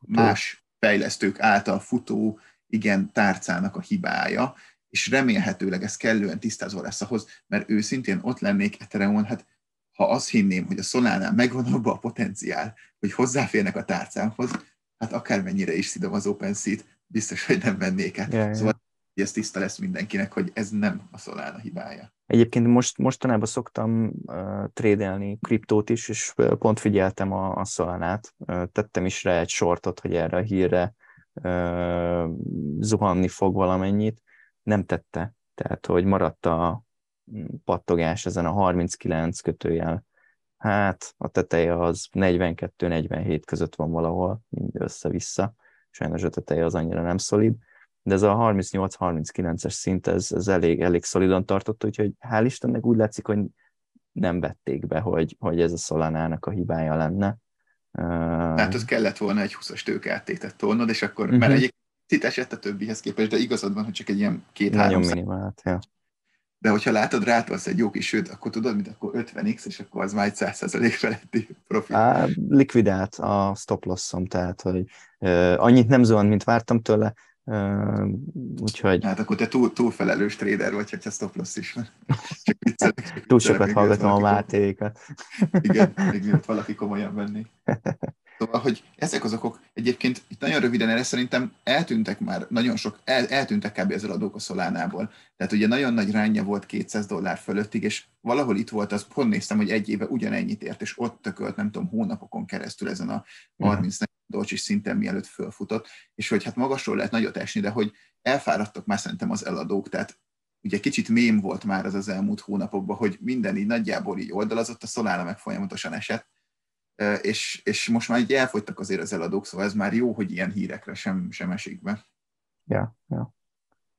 más fejlesztők által futó, igen, tárcának a hibája, és remélhetőleg ez kellően tisztázva lesz ahhoz, mert őszintén ott lennék Ethereum, hát ha azt hinném, hogy a Solánál megvan abba a potenciál, hogy hozzáférnek a tárcámhoz, hát akármennyire is szidom az OpenSea-t, biztos, hogy nem vennék át. Yeah, szóval hogy ez tiszta lesz mindenkinek, hogy ez nem a Solana hibája. Egyébként most, mostanában szoktam uh, trédelni kriptót is, és pont figyeltem a, a Solanát. Uh, tettem is rá egy sortot, hogy erre a hírre uh, zuhanni fog valamennyit. Nem tette. Tehát, hogy maradt a pattogás ezen a 39 kötőjel. Hát a teteje az 42-47 között van valahol, mind össze-vissza. Sajnos a teteje az annyira nem szolid de ez a 38-39-es szint, ez, ez elég, elég szolidan tartott, úgyhogy hál' Istennek úgy látszik, hogy nem vették be, hogy, hogy ez a Szolánának a hibája lenne. Hát az kellett volna egy 20-as tőkeáttétet tolnod, és akkor, uh-huh. mert egyébként picit esett a többihez képest, de igazad van, hogy csak egy ilyen két Nagyon minimált, ja. De hogyha látod, rátolsz egy jó kis sőt, akkor tudod, mint akkor 50x, és akkor az már egy 100% feletti profit. Á, likvidált a stop lossom, tehát hogy uh, annyit nem zuhant, mint vártam tőle, uh, úgyhogy... Hát akkor te túl, túl felelős trader vagy, hogyha stop loss is van. Csak viccelek, csak túl sokat hallgatom a Mátékat. Igen, még miatt valaki komolyan venni. Szóval, hogy ezek az okok egyébként itt nagyon röviden erre szerintem eltűntek már, nagyon sok, el, eltűntek kb. az eladók a Szolánából. Tehát ugye nagyon nagy ránja volt 200 dollár fölöttig, és valahol itt volt, az pont néztem, hogy egy éve ugyanennyit ért, és ott tökölt, nem tudom, hónapokon keresztül ezen a 30 dolcs is szinten mielőtt fölfutott, és hogy hát magasról lehet nagyot esni, de hogy elfáradtak már szerintem az eladók, tehát ugye kicsit mém volt már az az elmúlt hónapokban, hogy minden így nagyjából így oldalazott, a Solana meg folyamatosan esett, és, és most már így elfogytak azért az eladók, szóval ez már jó, hogy ilyen hírekre sem, sem esik be. Ja, ja.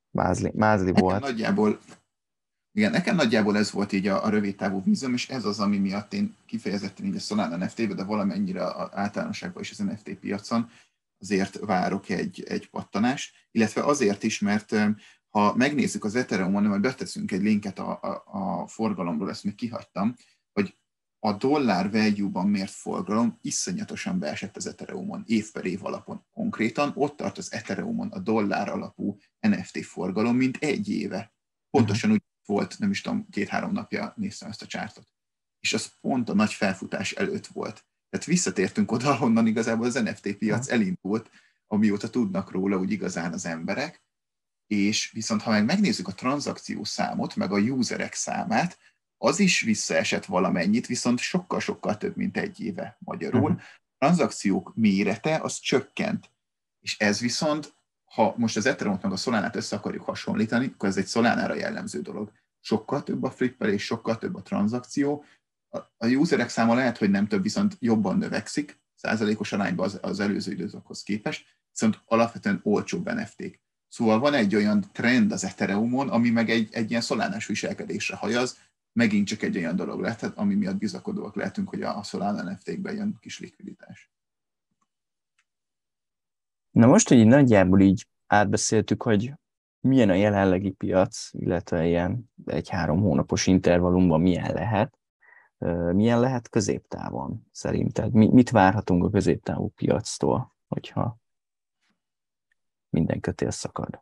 Mázli, mázli volt. Nagyjából, igen, nekem nagyjából ez volt így a, a rövid távú vízum, és ez az, ami miatt én kifejezetten így a Solana NFT-be, de valamennyire általánosságban is az NFT piacon azért várok egy, egy pattanást, illetve azért is, mert ha megnézzük az Ethereum-on, majd beteszünk egy linket a, a, a forgalomról, ezt még kihagytam, a dollár value-ban mért forgalom iszonyatosan beesett az Ethereumon év per év alapon. Konkrétan ott tart az Ethereumon a dollár alapú NFT forgalom, mint egy éve. Pontosan úgy volt, nem is tudom, két-három napja néztem ezt a csártot. És az pont a nagy felfutás előtt volt. Tehát visszatértünk oda, ahonnan igazából az NFT piac elindult, amióta tudnak róla úgy igazán az emberek, és viszont ha meg megnézzük a tranzakció számot, meg a userek számát, az is visszaesett valamennyit, viszont sokkal-sokkal több, mint egy éve magyarul. Uh-huh. A tranzakciók mérete az csökkent, és ez viszont, ha most az ethereum meg a Solánát össze akarjuk hasonlítani, akkor ez egy Solánára jellemző dolog. Sokkal több a flippelés, sokkal több a tranzakció, a userek száma lehet, hogy nem több, viszont jobban növekszik, százalékos arányban az, az előző időszakhoz képest, viszont alapvetően olcsóbb NFT-k. Szóval van egy olyan trend az Ethereumon, ami meg egy, egy ilyen szolánás viselkedésre hajaz, megint csak egy olyan dolog lehet, ami miatt bizakodóak lehetünk, hogy a Solana NFT-kben jön kis likviditás. Na most, hogy így nagyjából így átbeszéltük, hogy milyen a jelenlegi piac, illetve ilyen egy-három hónapos intervallumban milyen lehet, milyen lehet középtávon szerinted? Mit várhatunk a középtávú piactól, hogyha minden kötél szakad?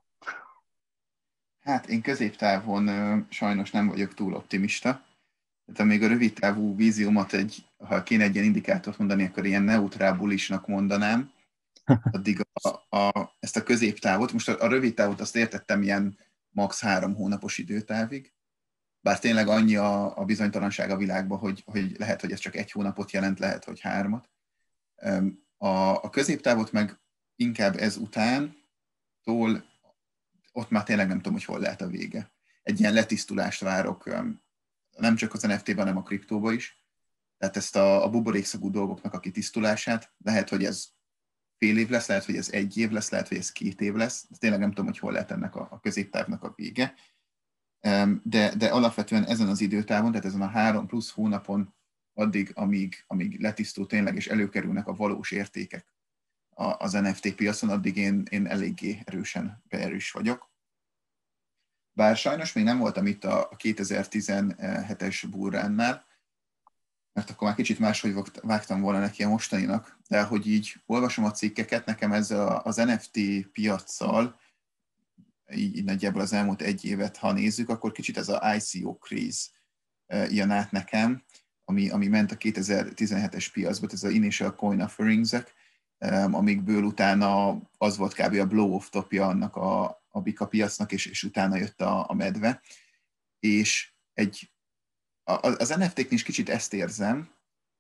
Hát én középtávon sajnos nem vagyok túl optimista. Tehát még a rövid távú víziómat egy, ha kéne egy ilyen indikátort mondani, akkor ilyen neutrábulisnak mondanám. Addig a, a, ezt a középtávot, most a, a rövid távot azt értettem ilyen max. három hónapos időtávig, bár tényleg annyi a, a bizonytalanság a világban, hogy, hogy lehet, hogy ez csak egy hónapot jelent, lehet, hogy hármat. A, a középtávot meg inkább ez után tól ott már tényleg nem tudom, hogy hol lehet a vége. Egy ilyen letisztulást várok, nem csak az NFT-ben, hanem a kriptóba is. Tehát ezt a, a buborékszagú dolgoknak a kitisztulását, lehet, hogy ez fél év lesz, lehet, hogy ez egy év lesz, lehet, hogy ez két év lesz. Tényleg nem tudom, hogy hol lehet ennek a, a középtávnak a vége. De, de alapvetően ezen az időtávon, tehát ezen a három plusz hónapon addig, amíg, amíg letisztul tényleg, és előkerülnek a valós értékek az NFT piacon, addig én, én eléggé erősen beerős vagyok. Bár sajnos még nem voltam itt a 2017-es burránnál, mert akkor már kicsit máshogy vágtam volna neki a mostaninak, de hogy így olvasom a cikkeket, nekem ez a, az NFT piaccal, így, nagyjából az elmúlt egy évet, ha nézzük, akkor kicsit ez a ICO craze jön át nekem, ami, ami ment a 2017-es piacba, ez az Initial Coin Offerings-ek, amikből utána az volt kb. a blow-off topja annak a, a bika piacnak, és, és utána jött a, a medve. És egy, az NFT-knél is kicsit ezt érzem,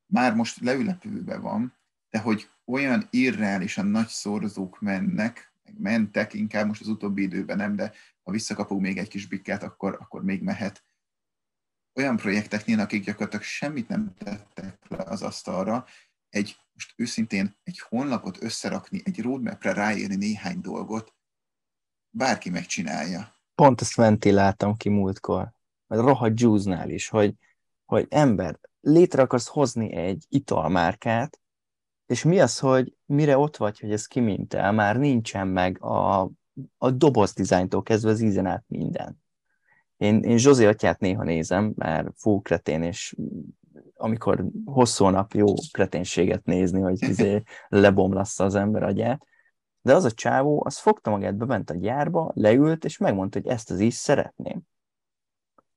már most leülepülve van, de hogy olyan irreálisan nagy szorzók mennek, meg mentek, inkább most az utóbbi időben nem, de ha visszakapunk még egy kis bikket, akkor, akkor még mehet. Olyan projekteknél, akik gyakorlatilag semmit nem tettek le az asztalra, egy, most őszintén egy honlapot összerakni, egy roadmapre ráírni néhány dolgot, bárki megcsinálja. Pont ezt ventiláltam ki múltkor, a rohadt juice is, hogy, hogy ember, létre akarsz hozni egy italmárkát, és mi az, hogy mire ott vagy, hogy ez kimintel, már nincsen meg a, a doboz dizájntól kezdve az ízen át minden. Én, én Zsozé atyát néha nézem, mert fú kretén, és amikor hosszú nap jó kreténséget nézni, hogy izé lebomlassza az ember agyát, de az a csávó, az fogta magát, bement a gyárba, leült, és megmondta, hogy ezt az is szeretném.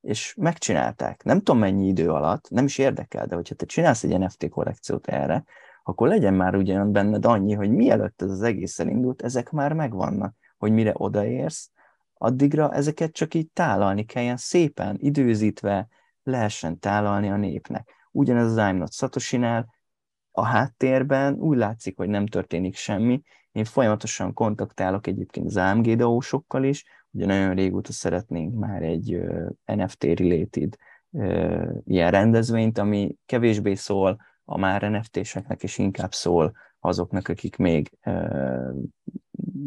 És megcsinálták. Nem tudom mennyi idő alatt, nem is érdekel, de hogyha te csinálsz egy NFT kollekciót erre, akkor legyen már ugyan benned annyi, hogy mielőtt ez az egész elindult, ezek már megvannak, hogy mire odaérsz, addigra ezeket csak így tálalni kelljen szépen, időzítve, lehessen tálalni a népnek. Ugyanez az I'm Not Satoshi-nál, a háttérben úgy látszik, hogy nem történik semmi. Én folyamatosan kontaktálok egyébként az AMG is, ugye nagyon régóta szeretnénk már egy NFT-related ilyen rendezvényt, ami kevésbé szól a már NFT-seknek, és inkább szól azoknak, akik még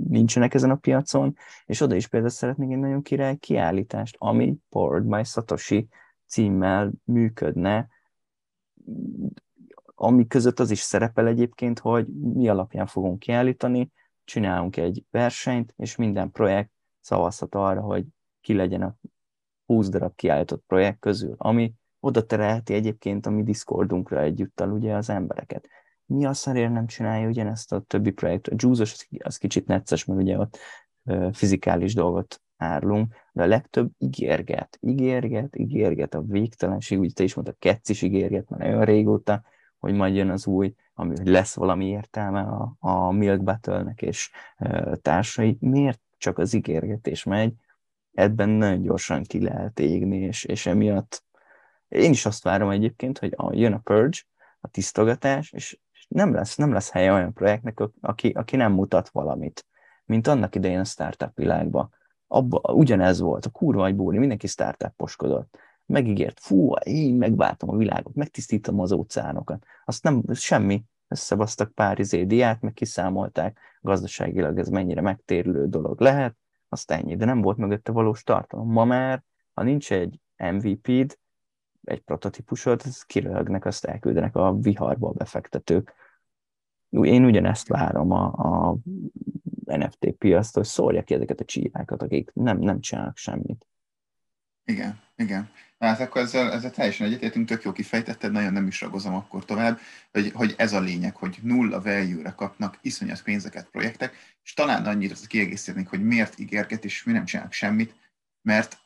nincsenek ezen a piacon, és oda is például szeretnék egy nagyon király kiállítást, ami Powered by Satoshi címmel működne, ami között az is szerepel egyébként, hogy mi alapján fogunk kiállítani, csinálunk egy versenyt, és minden projekt szavazhat arra, hogy ki legyen a 20 darab kiállított projekt közül, ami oda terelheti egyébként a mi Discordunkra együttal ugye az embereket. Mi a szarért nem csinálja ugyanezt a többi projekt? A Juice az, kicsit necces, mert ugye ott fizikális dolgot árulunk, de a legtöbb ígérget, ígérget, ígérget a végtelenség, úgy te is mondtad, Ketsz is ígérget már nagyon régóta, hogy majd jön az új, ami lesz valami értelme a, a Milk Battle-nek és e, társai. Miért csak az ígérgetés megy? Ebben nagyon gyorsan ki lehet égni, és, és emiatt én is azt várom egyébként, hogy a, jön a Purge, a tisztogatás, és nem lesz, nem lesz helye olyan projektnek, aki, aki nem mutat valamit, mint annak idején a startup világban abba, ugyanez volt, a kurva egy búri, mindenki startuposkodott. Megígért, fú, én megváltom a világot, megtisztítom az óceánokat. Azt nem, semmi, összebasztak pár izé diát, meg kiszámolták gazdaságilag ez mennyire megtérülő dolog lehet, azt ennyi, de nem volt mögötte valós tartalom. Ma már, ha nincs egy MVP-d, egy prototípusod, az kiröhögnek, azt elküldenek a viharba a befektetők. Én ugyanezt várom a, a NFT piaszt, hogy szórja ki ezeket a csírákat, akik nem, nem csinálnak semmit. Igen, igen. Hát akkor ezzel, ezzel teljesen egyetértünk, tök jó kifejtetted, nagyon nem is ragozom akkor tovább, hogy, hogy ez a lényeg, hogy nulla value-re kapnak iszonyat pénzeket projektek, és talán annyira kiegészítenék, hogy miért ígérget, és mi nem csinálnak semmit, mert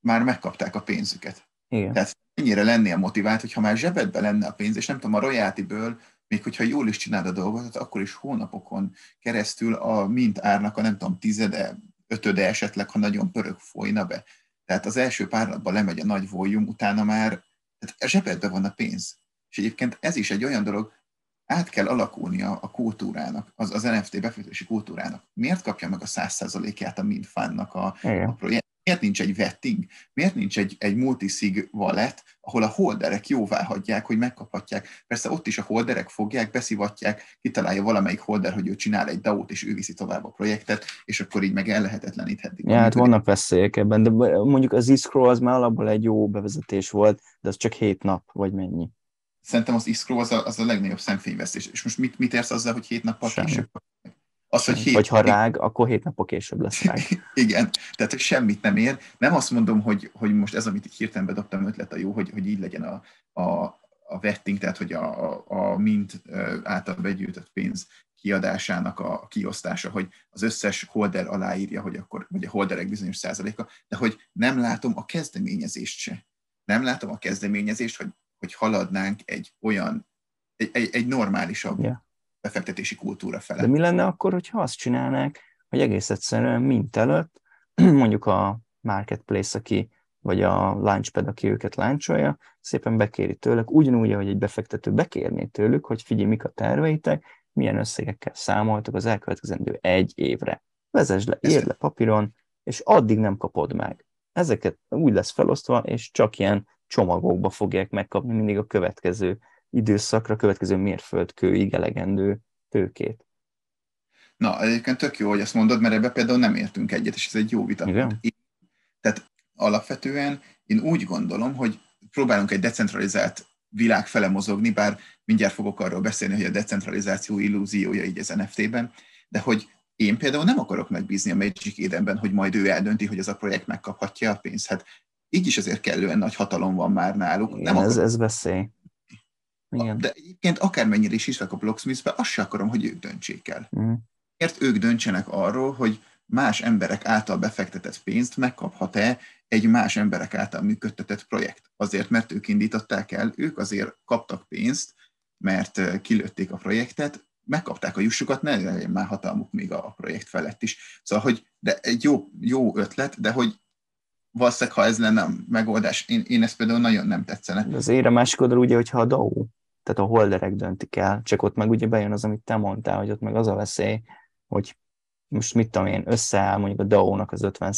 már megkapták a pénzüket. Igen. Tehát ennyire lennél motivált, hogyha már zsebedbe lenne a pénz, és nem tudom, a royalty-ből még hogyha jól is csinálod a dolgot, akkor is hónapokon keresztül a mint árnak a nem tudom, tizede, ötöde esetleg, ha nagyon pörög folyna be. Tehát az első párlatban lemegy a nagy volume, utána már tehát a zsebedben van a pénz. És egyébként ez is egy olyan dolog, át kell alakulnia a kultúrának, az, az NFT befektetési kultúrának. Miért kapja meg a száz százalékát a Minfánnak a, a projekt? Miért nincs egy vetting? Miért nincs egy, egy multisig wallet, ahol a holderek jóvá hagyják, hogy megkaphatják? Persze ott is a holderek fogják, beszivatják, kitalálja valamelyik holder, hogy ő csinál egy DAO-t, és ő viszi tovább a projektet, és akkor így meg ellehetetleníthetik. Ja, hát vannak veszélyek ebben, de mondjuk az Iskro az már alapból egy jó bevezetés volt, de az csak hét nap, vagy mennyi? Szerintem az Iskro az a, az a legnagyobb szemfényvesztés. És most mit, mit érsz azzal, hogy hét nappal később? Az, hogy hét Vagy ha rág, akkor hét napok később lesz rág. Igen, tehát hogy semmit nem ér. Nem azt mondom, hogy, hogy most ez, amit hirtelen bedobtam ötlet a jó, hogy, hogy így legyen a, a, a vetting, tehát hogy a, a, a mint által begyűjtött pénz kiadásának a kiosztása, hogy az összes holder aláírja, hogy akkor, vagy a holderek bizonyos százaléka, de hogy nem látom a kezdeményezést se. Nem látom a kezdeményezést, hogy, hogy haladnánk egy olyan, egy, egy, egy normálisabb yeah befektetési kultúra fele. De mi lenne akkor, hogyha azt csinálnák, hogy egész egyszerűen mint előtt, mondjuk a marketplace, aki vagy a launchpad, aki őket láncsolja, szépen bekéri tőlük, ugyanúgy, ahogy egy befektető bekérné tőlük, hogy figyelj, mik a terveitek, milyen összegekkel számoltak az elkövetkezendő egy évre. Vezesd le, írd le papíron, és addig nem kapod meg. Ezeket úgy lesz felosztva, és csak ilyen csomagokba fogják megkapni mindig a következő időszakra, következő mérföldkőig elegendő tőkét. Na, egyébként tök jó, hogy ezt mondod, mert ebbe például nem értünk egyet, és ez egy jó vita. Igen? Tehát alapvetően én úgy gondolom, hogy próbálunk egy decentralizált világ fele mozogni, bár mindjárt fogok arról beszélni, hogy a decentralizáció illúziója így az NFT-ben, de hogy én például nem akarok megbízni a Magic Edenben, hogy majd ő eldönti, hogy ez a projekt megkaphatja a pénzt. Hát így is azért kellően nagy hatalom van már náluk. Igen, nem ez, ez veszély. Igen. De egyébként akármennyire is hiszek a Blocksmithbe, azt se akarom, hogy ők döntsék el. Mm. Miért ők döntsenek arról, hogy más emberek által befektetett pénzt megkaphat-e egy más emberek által működtetett projekt? Azért, mert ők indították el, ők azért kaptak pénzt, mert kilőtték a projektet, megkapták a jussukat, ne legyen már hatalmuk még a projekt felett is. Szóval, hogy de egy jó, jó ötlet, de hogy valószínűleg, ha ez lenne a megoldás, én, én ezt például nagyon nem tetszene. De az a másik oldal ugye, hogyha a DAO, tehát a holderek döntik el, csak ott meg ugye bejön az, amit te mondtál, hogy ott meg az a veszély, hogy most mit tudom én, összeáll mondjuk a DAO-nak az 50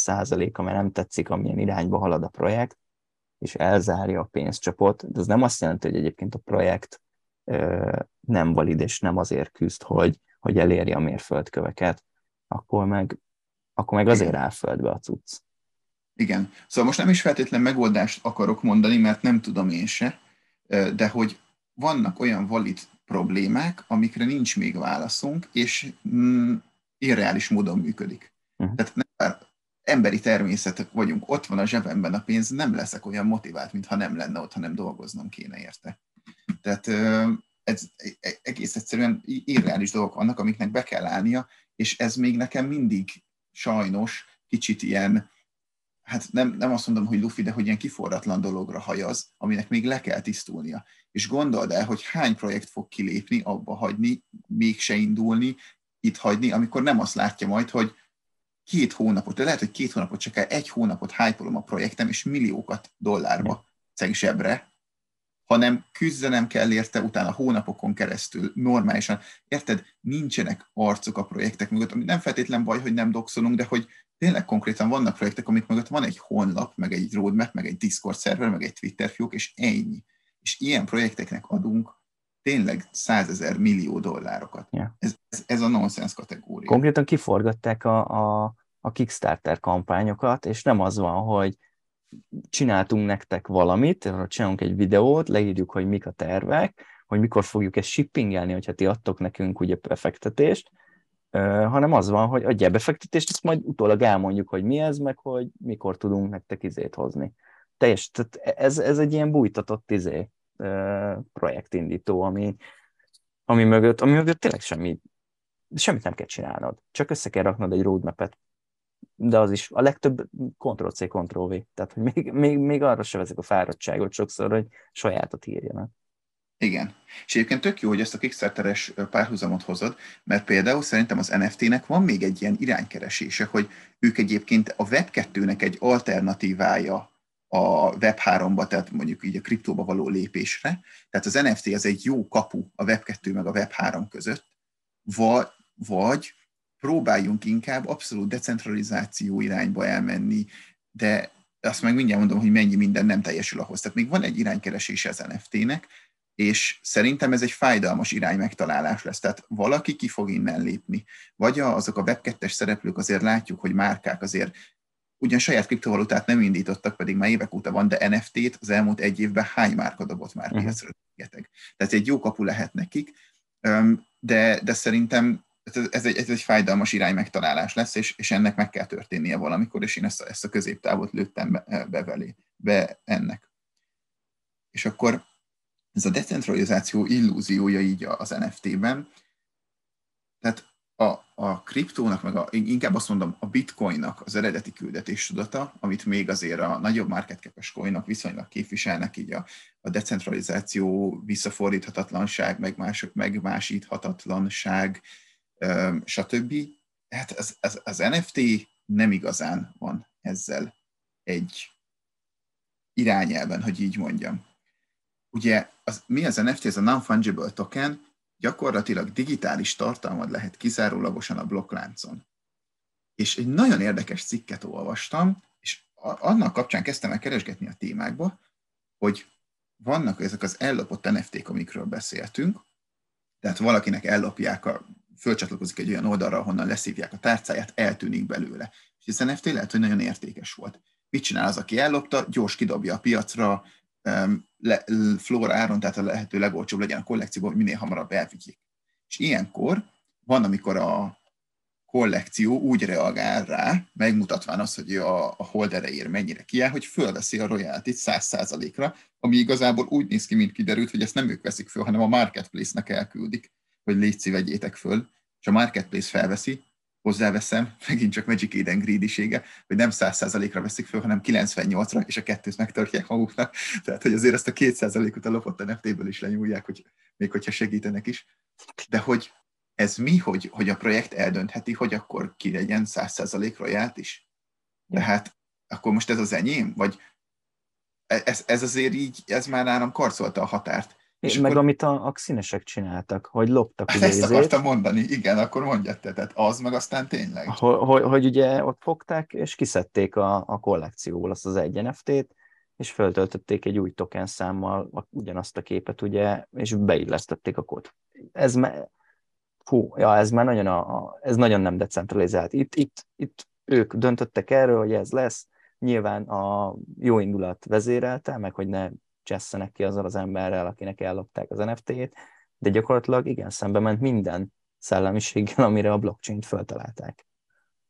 a mert nem tetszik, amilyen irányba halad a projekt, és elzárja a pénzcsapot, de ez nem azt jelenti, hogy egyébként a projekt ö, nem valid, és nem azért küzd, hogy, hogy elérje a mérföldköveket, akkor meg, akkor meg azért áll földbe a cucc. Igen. Szóval most nem is feltétlen megoldást akarok mondani, mert nem tudom én se, de hogy vannak olyan valid problémák, amikre nincs még válaszunk, és mm, irreális módon működik. Uh-huh. Tehát nem, emberi természetek vagyunk, ott van a zsebemben a pénz, nem leszek olyan motivált, mintha nem lenne ott, hanem dolgoznom kéne érte. Tehát ez egész egyszerűen irreális dolgok vannak, amiknek be kell állnia, és ez még nekem mindig sajnos kicsit ilyen hát nem, nem azt mondom, hogy lufi, de hogy ilyen kiforratlan dologra hajaz, aminek még le kell tisztulnia. És gondold el, hogy hány projekt fog kilépni, abba hagyni, mégse indulni, itt hagyni, amikor nem azt látja majd, hogy két hónapot, de lehet, hogy két hónapot, csak el egy hónapot hájpolom a projektem, és milliókat dollárba szeg zsebre, hanem küzdenem kell érte utána hónapokon keresztül, normálisan. Érted? Nincsenek arcok a projektek mögött, ami nem feltétlen baj, hogy nem doxolunk, de hogy tényleg konkrétan vannak projektek, amik mögött van egy honlap, meg egy roadmap, meg egy Discord szerver, meg egy Twitter fiók, és ennyi. És ilyen projekteknek adunk tényleg százezer millió dollárokat. Yeah. Ez, ez, ez a nonsense kategória. Konkrétan kiforgatták a, a, a Kickstarter kampányokat, és nem az van, hogy csináltunk nektek valamit, csinálunk egy videót, leírjuk, hogy mik a tervek, hogy mikor fogjuk ezt shippingelni, hogyha ti adtok nekünk ugye befektetést, hanem az van, hogy adja befektetést, ezt majd utólag elmondjuk, hogy mi ez, meg hogy mikor tudunk nektek izét hozni. Teljes, tehát ez, ez egy ilyen bújtatott izé, projektindító, ami, ami mögött, ami mögött tényleg semmi, semmit nem kell csinálnod. Csak össze kell raknod egy roadmap-et, de az is a legtöbb Ctrl-C, Ctrl-V. Tehát, hogy még, még, még arra se veszik a fáradtságot sokszor, hogy sajátot írjanak. Igen. És egyébként tök jó, hogy ezt a Kickstarteres párhuzamot hozod, mert például szerintem az NFT-nek van még egy ilyen iránykeresése, hogy ők egyébként a Web2-nek egy alternatívája a Web3-ba, tehát mondjuk így a kriptóba való lépésre. Tehát az NFT az egy jó kapu a Web2 meg a Web3 között, vagy, vagy próbáljunk inkább abszolút decentralizáció irányba elmenni, de azt meg mindjárt mondom, hogy mennyi minden nem teljesül ahhoz. Tehát még van egy iránykeresése az NFT-nek, és szerintem ez egy fájdalmas irány megtalálás lesz. Tehát valaki ki fog innen lépni. Vagy azok a Web2-es szereplők azért látjuk, hogy márkák azért ugyan saját kriptovalutát nem indítottak, pedig már évek óta van, de NFT-t az elmúlt egy évben hány márka dobott már uh-huh. piacra? Tehát egy jó kapu lehet nekik, de, de szerintem ez egy, ez egy fájdalmas irány megtalálás lesz, és, és ennek meg kell történnie valamikor, és én ezt a, ezt a középtávot lőttem be, be, be ennek. És akkor ez a decentralizáció illúziója így az NFT-ben. Tehát a, a kriptónak, meg a, inkább azt mondom, a bitcoinnak az eredeti küldetés tudata, amit még azért a nagyobb market coinok viszonylag képviselnek, így a, a decentralizáció, visszafordíthatatlanság, meg mások megmásíthatatlanság, stb. Hát az, az, az NFT nem igazán van ezzel egy irányelben, hogy így mondjam ugye az, mi az NFT, ez a non-fungible token, gyakorlatilag digitális tartalmad lehet kizárólagosan a blokkláncon. És egy nagyon érdekes cikket olvastam, és annak kapcsán kezdtem el keresgetni a témákba, hogy vannak ezek az ellopott NFT-k, amikről beszéltünk, tehát valakinek ellopják, a, fölcsatlakozik egy olyan oldalra, ahonnan leszívják a tárcáját, eltűnik belőle. És ez NFT lehet, hogy nagyon értékes volt. Mit csinál az, aki ellopta? Gyors kidobja a piacra, le, flora áron, tehát a lehető legolcsóbb legyen a kollekcióban, hogy minél hamarabb elvigyék. És ilyenkor van, amikor a kollekció úgy reagál rá, megmutatván azt, hogy a, a holdereért mennyire kiáll, hogy fölveszi a royalty 100%-ra, ami igazából úgy néz ki, mint kiderült, hogy ezt nem ők veszik föl, hanem a marketplace-nek elküldik, hogy légy vegyétek föl, és a marketplace felveszi, hozzáveszem, megint csak Magic Eden greedy hogy nem 100%-ra veszik föl, hanem 98-ra, és a kettőt megtartják maguknak. Tehát, hogy azért ezt a 2%-ot a lopott NFT-ből is lenyúlják, hogy még hogyha segítenek is. De hogy ez mi, hogy, hogy a projekt eldöntheti, hogy akkor ki legyen 100% royalt is? Tehát akkor most ez az enyém? Vagy e, ez, ez azért így, ez már nálam karcolta a határt. És meg akkor... amit a, a színesek csináltak, hogy loptak ugye Ezt akartam mondani, igen, akkor mondjad te, tehát az meg aztán tényleg. Hogy, hogy, hogy ugye ott fogták, és kiszedték a, a kollekcióból azt az egy NFT-t, és föltöltötték egy új token számmal ugyanazt a képet, ugye, és beillesztették a kód. Ez, me, hú, ja, ez már nagyon, a, a, ez nagyon nem decentralizált. Itt, itt, itt ők döntöttek erről, hogy ez lesz, nyilván a jó indulat vezérelte, meg hogy ne csesszenek ki azzal az emberrel, akinek ellopták az NFT-t, de gyakorlatilag igen, szembe ment minden szellemiséggel, amire a blockchain-t föltalálták.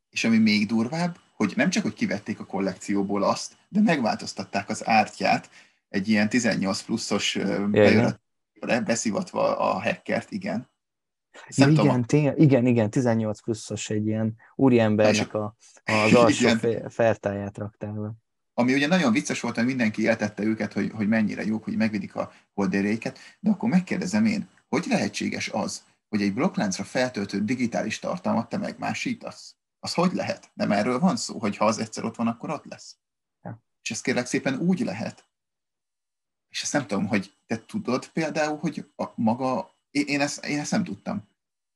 És ami még durvább, hogy nem csak, hogy kivették a kollekcióból azt, de megváltoztatták az ártját, egy ilyen 18 pluszos ja, beszivatva a hackert, igen. Ja, igen, tény, igen, igen, 18 pluszos egy ilyen úriembernek a, az alsó fertáját raktál ami ugye nagyon vicces volt, hogy mindenki éltette őket, hogy, hogy mennyire jók, hogy megvédik a holderéket, de akkor megkérdezem én, hogy lehetséges az, hogy egy blokkláncra feltöltött digitális tartalmat te megmásítasz? Az hogy lehet? Nem erről van szó, hogy ha az egyszer ott van, akkor ott lesz. Ja. És ez kérlek szépen úgy lehet. És ezt nem tudom, hogy te tudod például, hogy a maga, én, én, ezt, én ezt nem tudtam.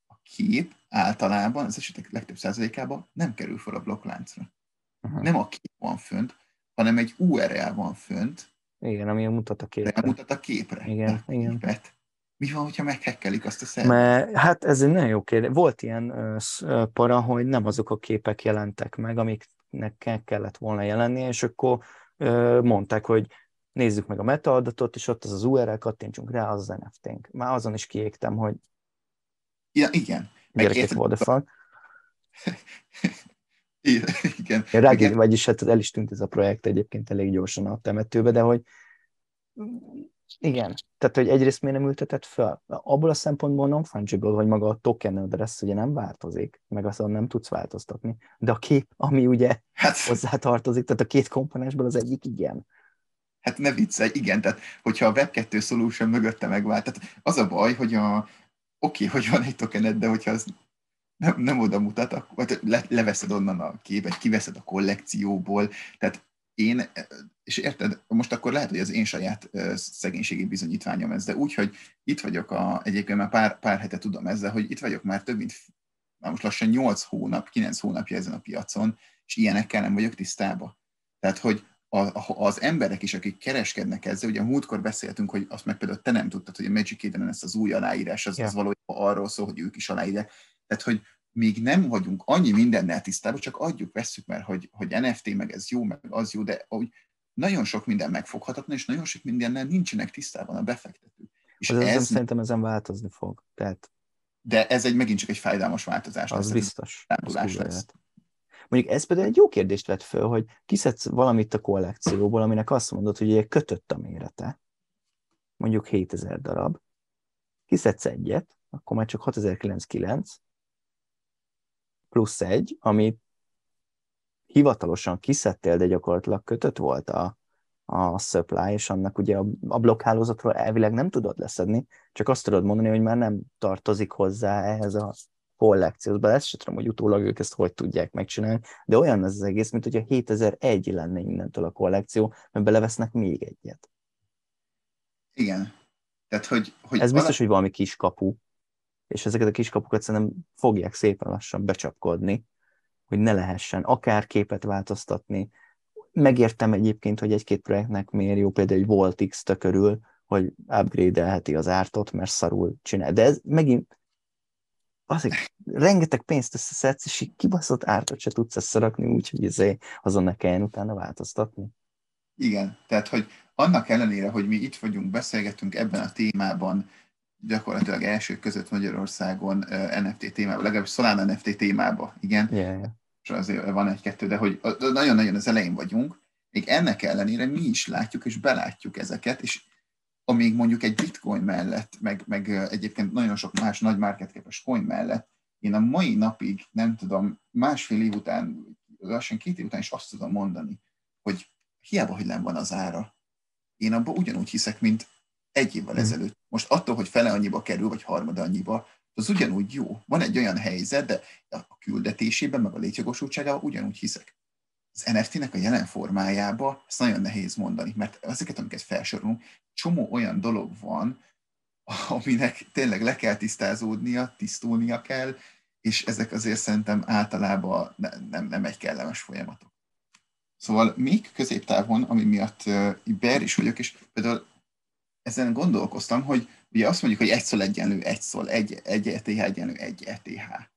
A kép általában, az esetek legtöbb százalékában nem kerül fel a blokkláncra. Uh-huh. Nem a kép van fönt, hanem egy URL van fönt. Igen, ami mutat a képre. Mutat a képre. Igen, a igen. Képet. Mi van, hogyha meghekkelik azt a szervet? Mert, hát ez egy nagyon jó kérdés. Volt ilyen uh, para, hogy nem azok a képek jelentek meg, amiknek kellett volna jelenni, és akkor uh, mondták, hogy nézzük meg a metaadatot, és ott az az URL, kattintsunk rá, az az NFT-nk. Már azon is kiégtem, hogy ja, igen. Gyerekek, what the fuck. Igen. Rágé, Igen. vagyis hát el is tűnt ez a projekt egyébként elég gyorsan a temetőbe, de hogy igen, tehát hogy egyrészt miért nem ültetett fel? Abból a szempontból non-fungible, hogy maga a token address ugye nem változik, meg azt nem tudsz változtatni, de a kép, ami ugye hát, hozzá tartozik, tehát a két komponensből az egyik igen. Hát ne viccelj, igen, tehát hogyha a Web2 solution mögötte megvált, tehát az a baj, hogy a oké, okay, hogy van egy tokened, de hogyha az nem, nem oda mutat, vagy le, leveszed onnan a képet, kiveszed a kollekcióból, tehát én, és érted, most akkor lehet, hogy az én saját szegénységi bizonyítványom ez, de úgy, hogy itt vagyok, a, egyébként már pár, pár hete tudom ezzel, hogy itt vagyok már több mint, már most lassan 8 hónap, 9 hónapja ezen a piacon, és ilyenekkel nem vagyok tisztában. Tehát, hogy az emberek is, akik kereskednek ezzel, ugye a múltkor beszéltünk, hogy azt meg például te nem tudtad, hogy a Magic Eden ezt az új aláírás, az, yeah. az valójában arról szól, hogy ők is aláírják. Tehát, hogy még nem vagyunk annyi mindennel tisztában, csak adjuk, vesszük, mert hogy, hogy NFT, meg ez jó, meg az jó, de hogy nagyon sok minden megfoghatatlan, és nagyon sok mindennel nincsenek tisztában a befektetők. És az ez, szerintem ezen változni fog. Tehát... De ez egy megint csak egy fájdalmas változás. Az lesz, biztos. Az lesz. Mondjuk ez például egy jó kérdést vett föl, hogy kiszedsz valamit a kollekcióból, aminek azt mondod, hogy egy kötött a mérete, mondjuk 7000 darab, kiszedsz egyet, akkor már csak 6099, plusz egy, amit hivatalosan kiszedtél, de gyakorlatilag kötött volt a, a supply, és annak ugye a, a blokkhálózatról elvileg nem tudod leszedni, csak azt tudod mondani, hogy már nem tartozik hozzá ehhez a kollekcióhoz. ezt sem tudom, hogy utólag ők ezt hogy tudják megcsinálni, de olyan ez az egész, mint hogyha 7001 lenne innentől a kollekció, mert belevesznek még egyet. Igen. Tehát, hogy, hogy Ez biztos, hogy valami kis kapu, és ezeket a kiskapukat szerintem fogják szépen lassan becsapkodni, hogy ne lehessen akár képet változtatni. Megértem egyébként, hogy egy-két projektnek miért jó, például egy Voltix tökörül, hogy upgrade-elheti az ártot, mert szarul csinál. De ez megint azért rengeteg pénzt összeszedsz, és így kibaszott ártot se tudsz összerakni úgy, hogy azért azon ne kelljen utána változtatni. Igen, tehát hogy annak ellenére, hogy mi itt vagyunk, beszélgetünk ebben a témában, gyakorlatilag elsők között Magyarországon NFT témában, legalábbis Solana NFT témában, igen. Yeah, yeah. És azért van egy-kettő, de hogy nagyon-nagyon az elején vagyunk, még ennek ellenére mi is látjuk és belátjuk ezeket, és amíg mondjuk egy bitcoin mellett, meg, meg egyébként nagyon sok más nagy marketképes coin mellett, én a mai napig, nem tudom, másfél év után, lassan két év után is azt tudom mondani, hogy hiába, hogy nem van az ára. Én abban ugyanúgy hiszek, mint egy évvel hmm. ezelőtt. Most attól, hogy fele annyiba kerül, vagy harmad annyiba, az ugyanúgy jó. Van egy olyan helyzet, de a küldetésében, meg a létjogosultságában ugyanúgy hiszek. Az NFT-nek a jelen formájába ezt nagyon nehéz mondani, mert ezeket, amiket felsorolunk, csomó olyan dolog van, aminek tényleg le kell tisztázódnia, tisztulnia kell, és ezek azért szerintem általában ne, nem, nem egy kellemes folyamatok. Szóval még középtávon, ami miatt uh, ber is vagyok, és például ezen gondolkoztam, hogy ugye azt mondjuk, hogy egy szól egyenlő egy szól, egy, egy ETH egyenlő egy ETH.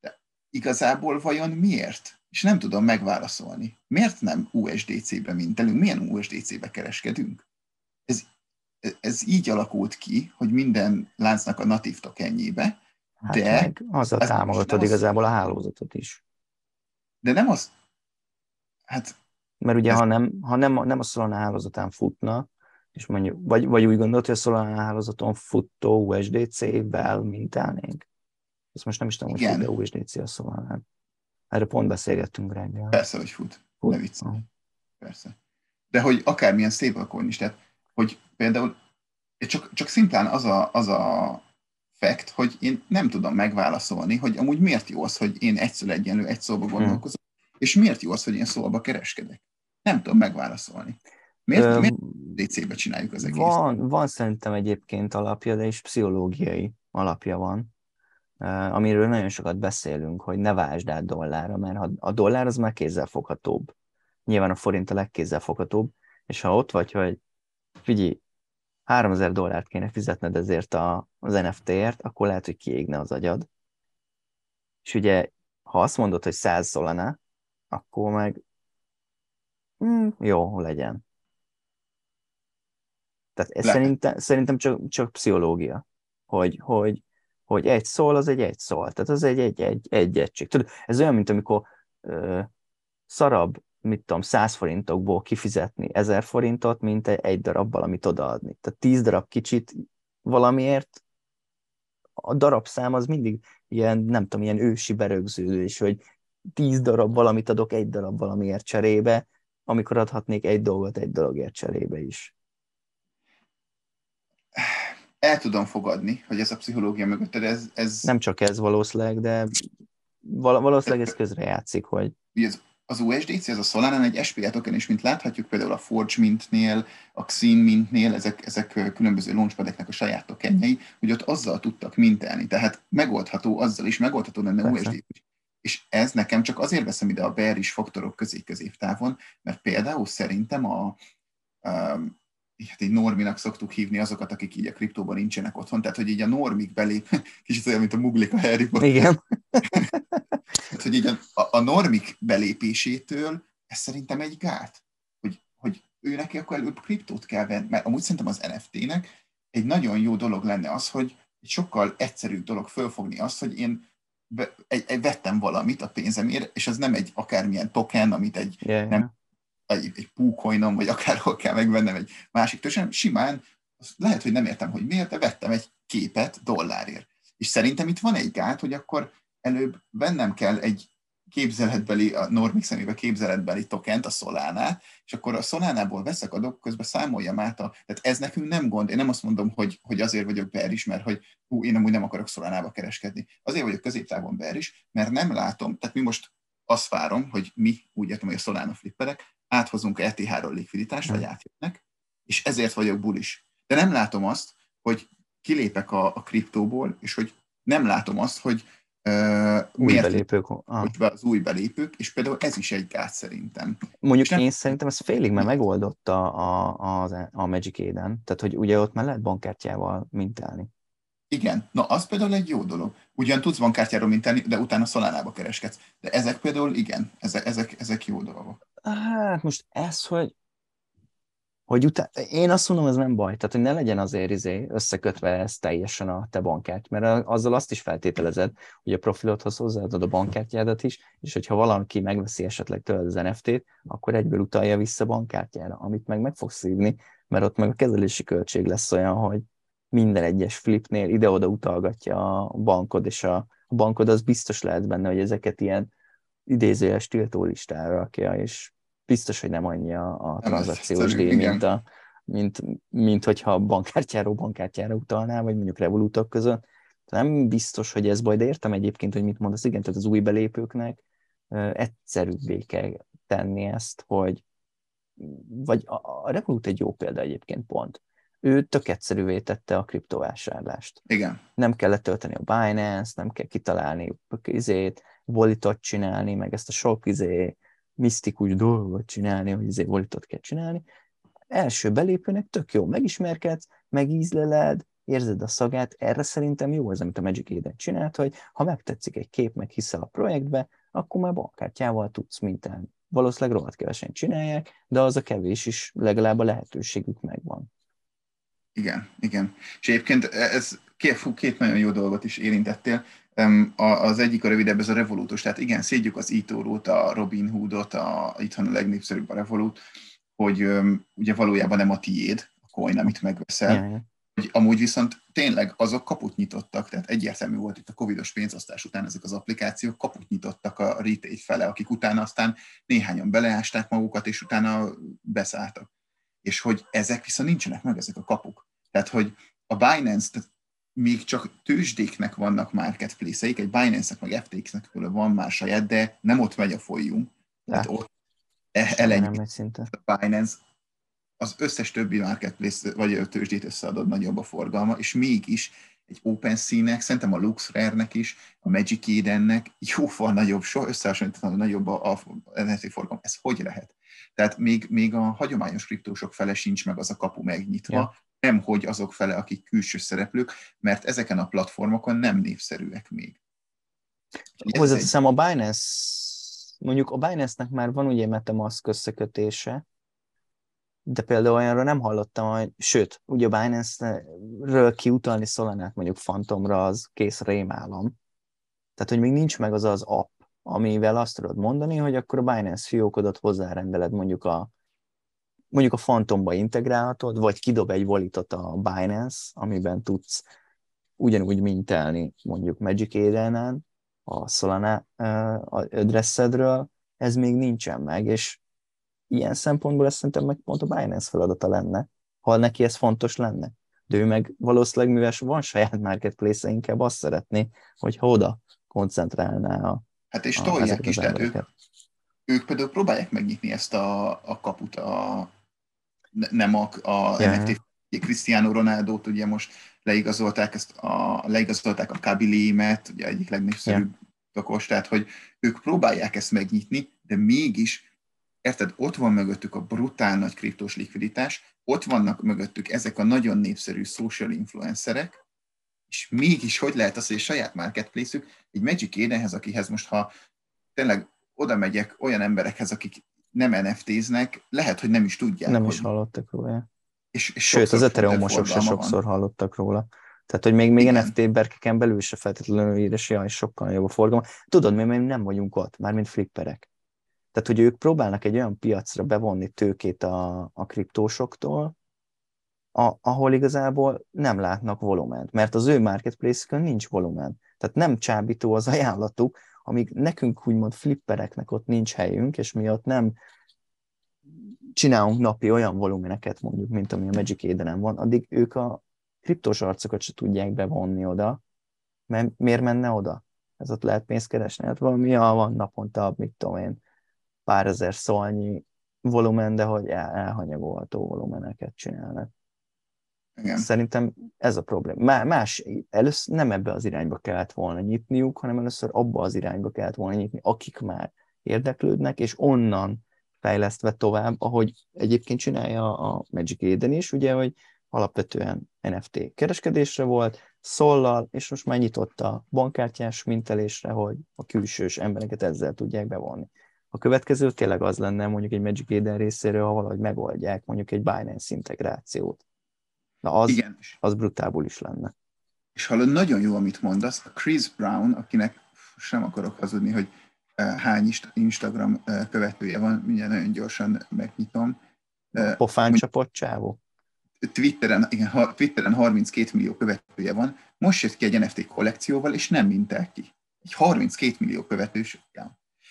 De igazából vajon miért? És nem tudom megválaszolni. Miért nem USDC-be mintelünk? Milyen USDC-be kereskedünk? Ez, ez így alakult ki, hogy minden láncnak a natív tokenjébe, hát de... Meg azzal támogatod igazából az... a hálózatot is. De nem az... Hát... Mert ugye, ez... ha, nem, ha nem, nem a Solana hálózatán futna, és mondjuk, vagy, vagy úgy gondolod, hogy a Solana hálózaton futó USDC-vel mintálnénk? Ezt most nem is tudom, hogy fut a USDC a Solana. Erről pont beszélgettünk reggel. Persze, hogy fut. fut? Ne viccelj. Persze. De hogy akármilyen stablecoin is, tehát hogy például csak, csak szimplán az a, az a fact, hogy én nem tudom megválaszolni, hogy amúgy miért jó az, hogy én egyszer egyenlő egy szóba hmm. gondolkozom, hmm. és miért jó az, hogy én szóba kereskedek. Nem tudom megválaszolni. Miért, Ö, miért DC-be csináljuk az egészet? Van, van szerintem egyébként alapja, de is pszichológiai alapja van, amiről nagyon sokat beszélünk, hogy ne vásd át dollárra, mert a dollár az már kézzelfoghatóbb. Nyilván a forint a legkézzelfoghatóbb, és ha ott vagy, hogy figyelj, 3000 dollárt kéne fizetned ezért a, az NFT-ért, akkor lehet, hogy kiégne az agyad. És ugye, ha azt mondod, hogy 100 szolana, akkor meg mm, jó, legyen. Tehát ez szerintem, szerintem csak, csak pszichológia, hogy, hogy, hogy egy szól, az egy egy szól. Tehát az egy egy, egy, egy egység. Tudod, ez olyan, mint amikor ö, szarabb, mit tudom, 100 forintokból kifizetni 1000 forintot, mint egy, egy darab valamit odaadni. Tehát 10 darab kicsit valamiért a darabszám az mindig ilyen, nem tudom, ilyen ősi berögződés, hogy 10 darab valamit adok egy darab valamiért cserébe, amikor adhatnék egy dolgot egy dologért cserébe is el tudom fogadni, hogy ez a pszichológia mögött, de ez, ez... Nem csak ez valószínűleg, de valószínűleg ez közrejátszik, hogy... Ez, az USDC, ez a Solana egy SPA token is, mint láthatjuk például a Forge Mintnél, a Xin Mintnél, ezek, ezek különböző launchpadeknek a saját tokenjei, hogy ott azzal tudtak mintelni. Tehát megoldható azzal is, megoldható lenne USDC is. És ez nekem csak azért veszem ide a bearish faktorok közé középtávon, mert például szerintem a, a hát így norminak szoktuk hívni azokat, akik így a kriptóban nincsenek otthon, tehát hogy így a normik belép, kicsit olyan, mint a muglik a Harry Igen. tehát, hogy így a, a normik belépésétől ez szerintem egy gát, hogy, hogy ő neki akkor előbb kriptót kell venni, mert amúgy szerintem az NFT-nek egy nagyon jó dolog lenne az, hogy egy sokkal egyszerűbb dolog fölfogni azt, hogy én be, egy, egy, vettem valamit a pénzemért, és az nem egy akármilyen token, amit egy yeah, nem egy, egy púkoinom, vagy akárhol kell megvennem egy másik törzsem, simán, lehet, hogy nem értem, hogy miért, de vettem egy képet dollárért. És szerintem itt van egy gát, hogy akkor előbb vennem kell egy képzeletbeli, a Normix szemébe képzeletbeli tokent, a Solánát, és akkor a Solánából veszek adok, közben számoljam át a... Tehát ez nekünk nem gond. Én nem azt mondom, hogy, hogy azért vagyok ber is, mert hogy hú, én amúgy nem akarok Solánába kereskedni. Azért vagyok középtávon ber is, mert nem látom, tehát mi most azt várom, hogy mi, úgy értem, hogy a Solana flipperek, áthozunk ETH-ról likviditást, vagy hmm. átjönnek, és ezért vagyok bulis. De nem látom azt, hogy kilépek a, a kriptóból, és hogy nem látom azt, hogy uh, új miért belépők. Ah. Az új belépők, és például ez is egy gát szerintem. Mondjuk nem... én szerintem ez félig már megoldotta a, a, a Magic Eden, tehát hogy ugye ott már lehet bankkártyával mintálni. Igen, na az például egy jó dolog. Ugyan tudsz bankkártyáról mintálni, de utána Szolánába kereskedsz. De ezek például igen, ezek, ezek, ezek jó dolgok. Hát most ez, hogy hogy utána, én azt mondom, ez nem baj, tehát hogy ne legyen azért izé összekötve ez teljesen a te bankkárty, mert azzal azt is feltételezed, hogy a profilodhoz hozzáadod a bankkártyádat is, és hogyha valaki megveszi esetleg tőled az NFT-t, akkor egyből utalja vissza bankkártyára, amit meg meg fogsz szívni, mert ott meg a kezelési költség lesz olyan, hogy minden egyes flipnél ide-oda utalgatja a bankod, és a bankod az biztos lehet benne, hogy ezeket ilyen idézőjes tiltólistára rakja, és biztos, hogy nem annyi a, a tranzakciós díj, mint, a, mint, mint hogyha bankkártyáról bankkártyára utalná, vagy mondjuk revolútok között. Nem biztos, hogy ez baj, de értem egyébként, hogy mit mondasz. Igen, tehát az új belépőknek egyszerűbbé kell tenni ezt, hogy vagy a, a Revolut egy jó példa egyébként pont. Ő tök egyszerűvé tette a kriptovásárlást. Igen. Nem kellett tölteni a Binance, nem kell kitalálni izét, volitot csinálni, meg ezt a sok izé, misztikus dolgot csinálni, hogy izé volitot kell csinálni. Első belépőnek tök jó, megismerkedsz, megízleled, érzed a szagát, erre szerintem jó az, amit a Magic Eden csinált, hogy ha megtetszik egy kép, meg hiszel a projektbe, akkor már bankkártyával tudsz minten. Valószínűleg rohadt kevesen csinálják, de az a kevés is legalább a lehetőségük megvan. Igen, igen. És egyébként ez két, két nagyon jó dolgot is érintettél. Az egyik a rövidebb, ez a Revolutos. Tehát igen, szédjük az Itorút, a Robin Hoodot, a, itthon a legnépszerűbb a Revolut, hogy ugye valójában nem a tiéd a coin, amit megveszel, yeah. hogy amúgy viszont tényleg azok kaput nyitottak, tehát egyértelmű volt itt a covidos pénzosztás után ezek az applikációk, kaput nyitottak a retail fele, akik utána aztán néhányan beleásták magukat, és utána beszálltak. És hogy ezek viszont nincsenek meg, ezek a kapuk. Tehát, hogy a Binance, tehát még csak tőzsdéknek vannak marketplace-eik, egy Binance-nek meg FTX-nek van már saját, de nem ott megy a folyunk. Tehát ott e- elenyít a Binance, az összes többi marketplace vagy tőzsdét összeadod nagyobb a forgalma, és mégis egy OpenSea-nek, szerintem a LuxRare-nek is, a Magic Eden-nek jóval nagyobb, so összehasonlíthatóan nagyobb a, a NFT forgalom. Ez hogy lehet? Tehát még, még a hagyományos kriptósok fele sincs meg az a kapu megnyitva, ja nem hogy azok fele, akik külső szereplők, mert ezeken a platformokon nem népszerűek még. Hozzáteszem, egy... a Binance, mondjuk a Binance-nek már van ugye Metamask összekötése, de például olyanra nem hallottam, hogy, sőt, ugye a Binance-ről kiutalni Solanát mondjuk Phantomra, az kész rémálom. Tehát, hogy még nincs meg az az app, amivel azt tudod mondani, hogy akkor a Binance fiókodat hozzárendeled mondjuk a mondjuk a Phantomba integrálhatod, vagy kidob egy volitot a Binance, amiben tudsz ugyanúgy mintelni mondjuk Magic Eden-en, a Solana addressedről, ez még nincsen meg, és ilyen szempontból ezt szerintem meg pont a Binance feladata lenne, ha neki ez fontos lenne. De ő meg valószínűleg, mivel van saját marketplace inkább azt szeretné, hogy oda koncentrálná a Hát és tolják is, tehát ők, ők például próbálják megnyitni ezt a, a kaput a, nem a, a yeah. NFT Cristiano Ronaldo-t ugye most leigazolták, ezt a, leigazolták a Kabilimet, ugye egyik legnépszerűbb yeah. tokos, tehát hogy ők próbálják ezt megnyitni, de mégis, érted, ott van mögöttük a brutál nagy kriptós likviditás, ott vannak mögöttük ezek a nagyon népszerű social influencerek, és mégis hogy lehet az, hogy a saját marketplace-ük egy Magic Edenhez, akihez most ha tényleg oda megyek olyan emberekhez, akik nem NFT-znek, lehet, hogy nem is tudják. Nem hogy... is hallottak róla. És, és Sőt, az ethereumosok se sokszor van. hallottak róla. Tehát, hogy még, még Igen. NFT berkeken belül se feltétlenül és jaj, sokkal jobb a forgalom. Tudod, mi még nem vagyunk ott, mármint flipperek. Tehát, hogy ők próbálnak egy olyan piacra bevonni tőkét a, a kriptósoktól, a, ahol igazából nem látnak volument, mert az ő marketplace-ükön nincs volumen. Tehát nem csábító az ajánlatuk, amíg nekünk úgymond flippereknek ott nincs helyünk, és mi ott nem csinálunk napi olyan volumeneket mondjuk, mint ami a Magic Eden van, addig ők a kriptos arcokat se tudják bevonni oda, mert miért menne oda? Ez ott lehet pénzt keresni? Hát valami, ja, van naponta, mit tudom én, pár ezer szolnyi volumen, de hogy el, elhanyagolható volumeneket csinálnak. Igen. Szerintem ez a probléma. Más, először nem ebbe az irányba kellett volna nyitniuk, hanem először abba az irányba kellett volna nyitni, akik már érdeklődnek, és onnan fejlesztve tovább, ahogy egyébként csinálja a Magic Eden is, ugye, hogy alapvetően NFT kereskedésre volt, szollal, és most már nyitott a bankkártyás mintelésre, hogy a külsős embereket ezzel tudják bevonni. A következő tényleg az lenne mondjuk egy Magic Eden részéről, ha valahogy megoldják mondjuk egy Binance integrációt. Na az, Igen. az brutából is lenne. És hallod, nagyon jó, amit mondasz. A Chris Brown, akinek sem akarok hazudni, hogy eh, hány Instagram eh, követője van, mindjárt nagyon gyorsan megnyitom. Eh, Pofán csapott csávó? Twitteren, igen, Twitteren 32 millió követője van, most jött ki egy NFT kollekcióval, és nem mintel ki. Egy 32 millió követős.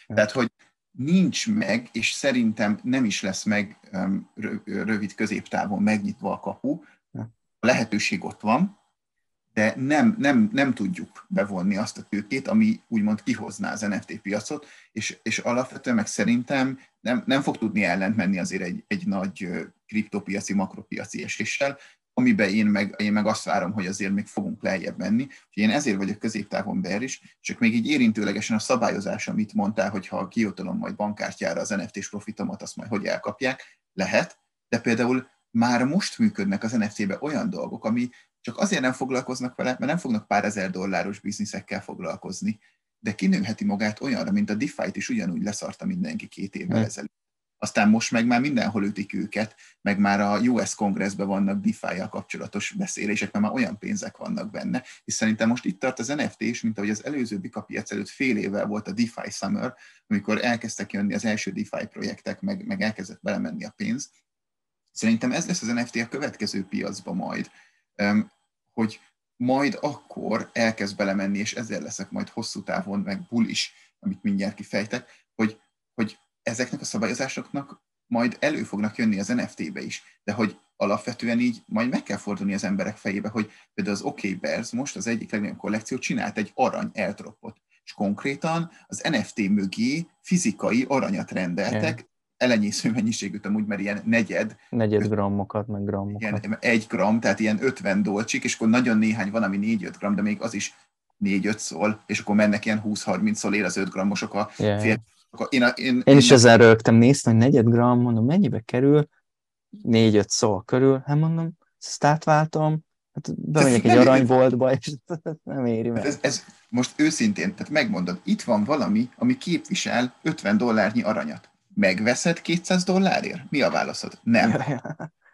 Tehát, hogy nincs meg, és szerintem nem is lesz meg rövid középtávon megnyitva a kapu. A lehetőség ott van, de nem, nem, nem tudjuk bevonni azt a tőkét, ami úgymond kihozná az NFT piacot, és, és alapvetően meg szerintem nem, nem fog tudni ellent menni azért egy, egy nagy kriptopiaci, makropiaci eséssel, amiben én meg, én meg azt várom, hogy azért még fogunk lejjebb menni. Úgyhogy én ezért vagyok középtávon ber is, csak még így érintőlegesen a szabályozás, amit mondtál, hogy ha kiutalom majd bankkártyára az NFT-s profitomat, azt majd hogy elkapják, lehet, de például már most működnek az NFT-be olyan dolgok, ami csak azért nem foglalkoznak vele, mert nem fognak pár ezer dolláros bizniszekkel foglalkozni, de kinőheti magát olyanra, mint a DeFi-t is ugyanúgy leszarta mindenki két évvel hmm. ezelőtt. Aztán most meg már mindenhol ütik őket, meg már a US kongressben vannak defi kapcsolatos beszélések, mert már olyan pénzek vannak benne, és szerintem most itt tart az NFT is, mint ahogy az előző Bika piac előtt fél évvel volt a DeFi Summer, amikor elkezdtek jönni az első DeFi projektek, meg, meg elkezdett belemenni a pénz. Szerintem ez lesz az NFT a következő piacba majd, hogy majd akkor elkezd belemenni, és ezzel leszek majd hosszú távon, meg is, amit mindjárt kifejtek, hogy, hogy ezeknek a szabályozásoknak majd elő fognak jönni az NFT-be is, de hogy alapvetően így majd meg kell fordulni az emberek fejébe, hogy például az OK Bears most az egyik legnagyobb kollekció csinált egy arany eltropot, és konkrétan az NFT mögé fizikai aranyat rendeltek, elenyésző mennyiségűt amúgy, mert ilyen negyed. Negyed grammokat, meg grammokat. Ilyen egy gram, tehát ilyen 50 dolcsik, és akkor nagyon néhány van, ami 4-5 gram, de még az is 4-5 szól, és akkor mennek ilyen 20-30 szól ér az 5 grammosok a yeah. fél. Akkor én, a, én, én, én is ezzel rögtem, néztem, hogy negyed gram, mondom, mennyibe kerül? 4-5 szó körül, hát mondom, ezt átváltom, hát bemegyek egy aranyboltba, és nem éri meg. Ez, ez, most őszintén, tehát megmondod, itt van valami, ami képvisel 50 dollárnyi aranyat megveszed 200 dollárért? Mi a válaszod? Nem.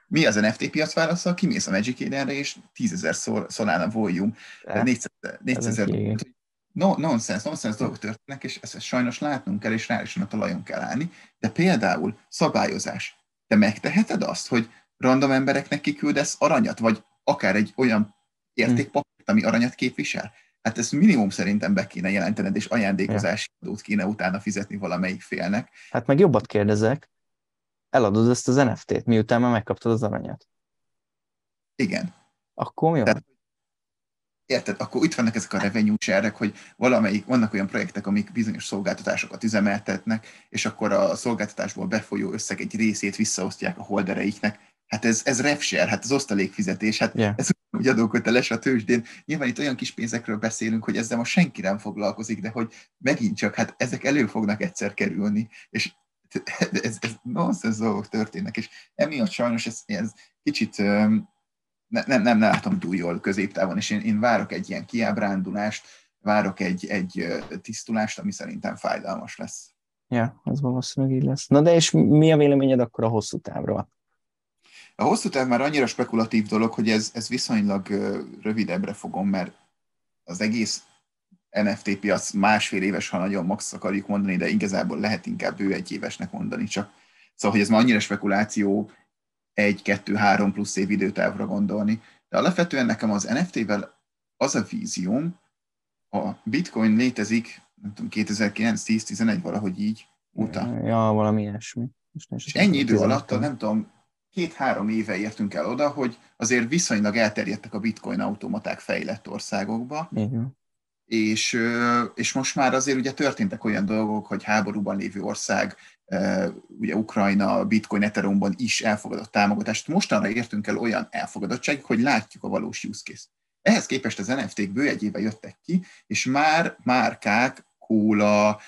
Mi az NFT piac válasza? Kimész a Magic Edenre, és 10 szor, Solana volume, 400, 400 no, nonsense, nonsense dolgok történnek, és ezt, ezt sajnos látnunk kell, és rá is a talajon kell állni. De például szabályozás. Te megteheted azt, hogy random embereknek kiküldesz aranyat, vagy akár egy olyan értékpapírt, ami aranyat képvisel? hát ezt minimum szerintem be kéne jelentened, és ajándékozási adót kéne utána fizetni valamelyik félnek. Hát meg jobbat kérdezek, eladod ezt az NFT-t, miután már megkaptad az aranyat. Igen. Akkor mi van? Tehát, érted, akkor itt vannak ezek a revenue share hogy valamelyik, vannak olyan projektek, amik bizonyos szolgáltatásokat üzemeltetnek, és akkor a szolgáltatásból befolyó összeg egy részét visszaosztják a holdereiknek. Hát ez, ez refshare, hát az osztalékfizetés, hát yeah. ez úgy adóköteles a tőzsdén. Nyilván itt olyan kis pénzekről beszélünk, hogy ezzel most senki nem foglalkozik, de hogy megint csak, hát ezek elő fognak egyszer kerülni, és ez, ez nonsense dolgok történnek, és emiatt sajnos ez, ez kicsit nem, nem, nem látom túl jól középtávon, és én, én várok egy ilyen kiábrándulást, várok egy, egy tisztulást, ami szerintem fájdalmas lesz. Ja, az valószínűleg így lesz. Na de és mi a véleményed akkor a hosszú távra? A hosszú táv már annyira spekulatív dolog, hogy ez, ez viszonylag rövidebbre fogom, mert az egész NFT piac másfél éves, ha nagyon max akarjuk mondani, de igazából lehet inkább ő egy évesnek mondani csak. Szóval, hogy ez már annyira spekuláció, egy, kettő, három plusz év időtávra gondolni. De alapvetően nekem az NFT-vel az a vízióm, a bitcoin létezik, nem tudom, 2009, 10, 11, valahogy így óta. Ja, valami ilyesmi. És ennyi idő alatt, nem tudom, két-három éve értünk el oda, hogy azért viszonylag elterjedtek a bitcoin automaták fejlett országokba, Igen. És, és most már azért ugye történtek olyan dolgok, hogy háborúban lévő ország, ugye Ukrajna, Bitcoin, Ethereumban is elfogadott támogatást. Mostanra értünk el olyan elfogadottság, hogy látjuk a valós use case. Ehhez képest az NFT-k bő egy éve jöttek ki, és már márkák, kóla,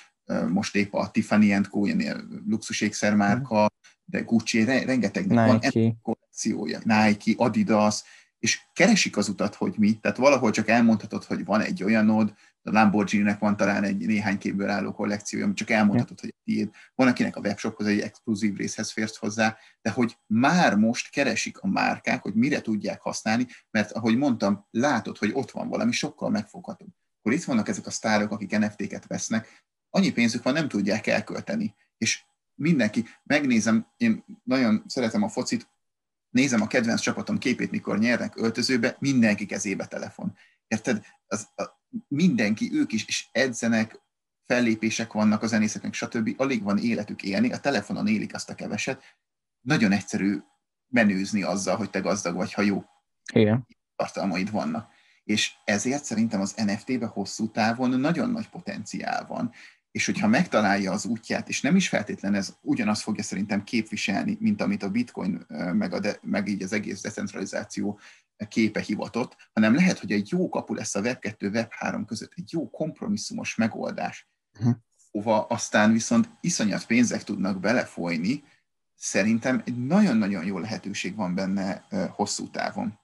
most épp a Tiffany Co. ilyen luxusékszermárka, de Gucci, rengetegnek Nike. van kollekciója, Nike, Adidas, és keresik az utat, hogy mi, tehát valahol csak elmondhatod, hogy van egy olyanod, a Lamborghini-nek van talán egy néhány képből álló kollekciója, amit csak elmondhatod, hogy tiéd. Van, akinek a webshophoz egy exkluzív részhez férsz hozzá, de hogy már most keresik a márkák, hogy mire tudják használni, mert ahogy mondtam, látod, hogy ott van valami sokkal megfoghatóbb. Akkor itt vannak ezek a sztárok, akik NFT-ket vesznek, annyi pénzük van, nem tudják elkölteni. És mindenki, megnézem, én nagyon szeretem a focit, nézem a kedvenc csapatom képét, mikor nyernek öltözőbe, mindenki kezébe telefon. Érted? Az, a, mindenki, ők is, is edzenek, fellépések vannak a zenészeknek, stb. Alig van életük élni, a telefonon élik azt a keveset. Nagyon egyszerű menőzni azzal, hogy te gazdag vagy, ha jó Igen. tartalmaid vannak. És ezért szerintem az NFT-be hosszú távon nagyon nagy potenciál van és hogyha megtalálja az útját, és nem is feltétlen ez ugyanazt fogja szerintem képviselni, mint amit a bitcoin, meg, a de, meg így az egész decentralizáció képe hivatott, hanem lehet, hogy egy jó kapu lesz a Web2, Web3 között, egy jó kompromisszumos megoldás, uh-huh. hova aztán viszont iszonyat pénzek tudnak belefolyni, szerintem egy nagyon-nagyon jó lehetőség van benne hosszú távon.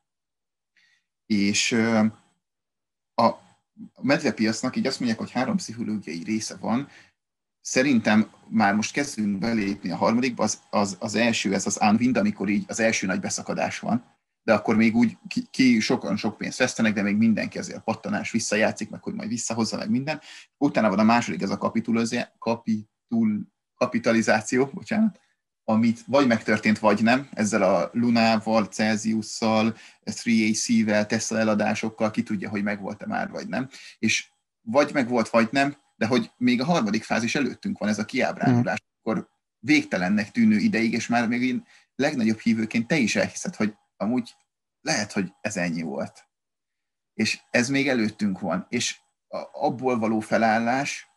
És a, a medvepiacnak így azt mondják, hogy három pszichológiai része van. Szerintem már most kezdünk belépni a harmadikba, az, az, az első, ez az unwind, amikor így az első nagy beszakadás van, de akkor még úgy ki, ki sokan sok pénzt vesztenek, de még mindenki azért a pattanás visszajátszik, meg hogy majd visszahozza meg minden. Utána van a második, ez a kapitul, kapitalizáció, bocsánat, amit vagy megtörtént, vagy nem, ezzel a Lunával, Celsiusszal, 3AC-vel, Tesla eladásokkal, ki tudja, hogy megvolt-e már, vagy nem. És vagy megvolt, vagy nem, de hogy még a harmadik fázis előttünk van ez a kiábrándulás, mm. akkor végtelennek tűnő ideig, és már még én legnagyobb hívőként te is elhiszed, hogy amúgy lehet, hogy ez ennyi volt. És ez még előttünk van. És abból való felállás,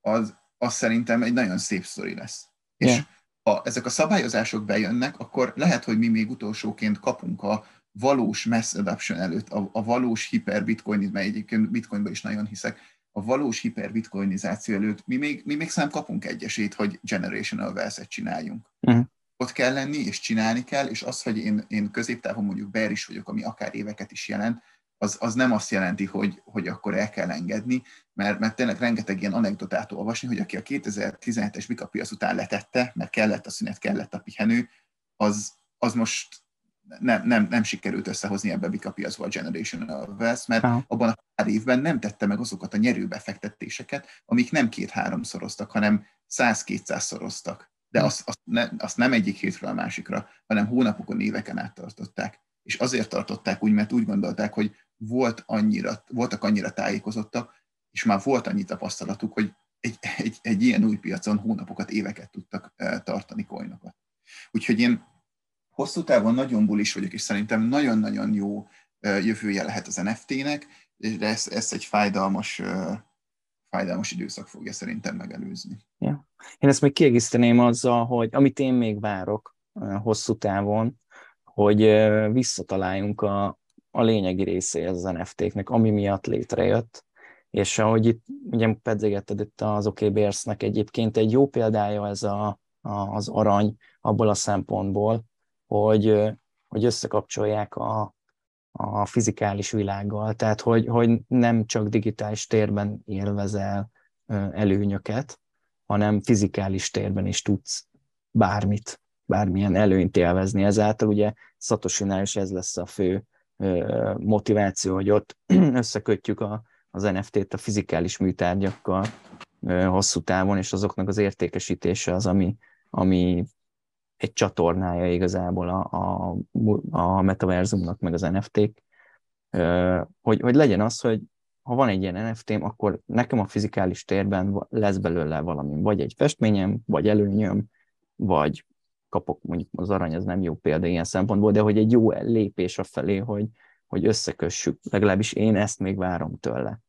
az, az szerintem egy nagyon szép sztori lesz. Yeah. És ha ezek a szabályozások bejönnek, akkor lehet, hogy mi még utolsóként kapunk a valós mass adoption előtt, a, a valós hiperbitcoin, mert egyébként bitcoinban is nagyon hiszek, a valós hiperbitcoinizáció előtt mi még, mi még szám kapunk egy esélyt, hogy generational wealth csináljunk. Uh-huh. Ott kell lenni, és csinálni kell, és az, hogy én, én középtávon mondjuk bear is vagyok, ami akár éveket is jelent, az, az nem azt jelenti, hogy, hogy akkor el kell engedni, mert, mert tényleg rengeteg ilyen anekdotát olvasni, hogy aki a 2017-es bikapiac után letette, mert kellett a szünet, kellett a pihenő, az, az most nem, nem, nem sikerült összehozni ebbe a bikapiacba a Generational Wealth, mert Aha. abban a pár évben nem tette meg azokat a nyerőbefektetéseket, amik nem két-háromszoroztak, hanem száz-kétszázszoroztak. De azt, azt, ne, azt nem egyik hétről a másikra, hanem hónapokon, éveken át tartották. És azért tartották úgy, mert úgy gondolták, hogy volt annyira, voltak annyira tájékozottak, és már volt annyi tapasztalatuk, hogy egy, egy, egy ilyen új piacon hónapokat, éveket tudtak tartani coinokat. Úgyhogy én hosszú távon nagyon bulis vagyok, és szerintem nagyon-nagyon jó jövője lehet az NFT-nek, de ezt, ezt egy fájdalmas, fájdalmas időszak fogja szerintem megelőzni. Ja. Én ezt még kiegészíteném azzal, hogy amit én még várok hosszú távon, hogy visszataláljunk a, a lényegi részéhez az NFT-knek, ami miatt létrejött, és ahogy itt ugye pedzegetted itt az OKBRS-nek egyébként egy jó példája ez a, a, az arany abból a szempontból, hogy, hogy összekapcsolják a, a fizikális világgal, tehát hogy, hogy nem csak digitális térben élvezel előnyöket, hanem fizikális térben is tudsz bármit, bármilyen előnyt élvezni. Ezáltal ugye Szatosinál is ez lesz a fő motiváció, hogy ott összekötjük a, az NFT-t a fizikális műtárgyakkal hosszú távon, és azoknak az értékesítése az, ami, ami egy csatornája igazából a, a, a metaverzumnak, meg az NFT-k, hogy, hogy legyen az, hogy ha van egy ilyen NFT-m, akkor nekem a fizikális térben lesz belőle valami, vagy egy festményem, vagy előnyöm, vagy kapok, mondjuk az arany az nem jó példa ilyen szempontból, de hogy egy jó lépés a felé, hogy, hogy összekössük. Legalábbis én ezt még várom tőle.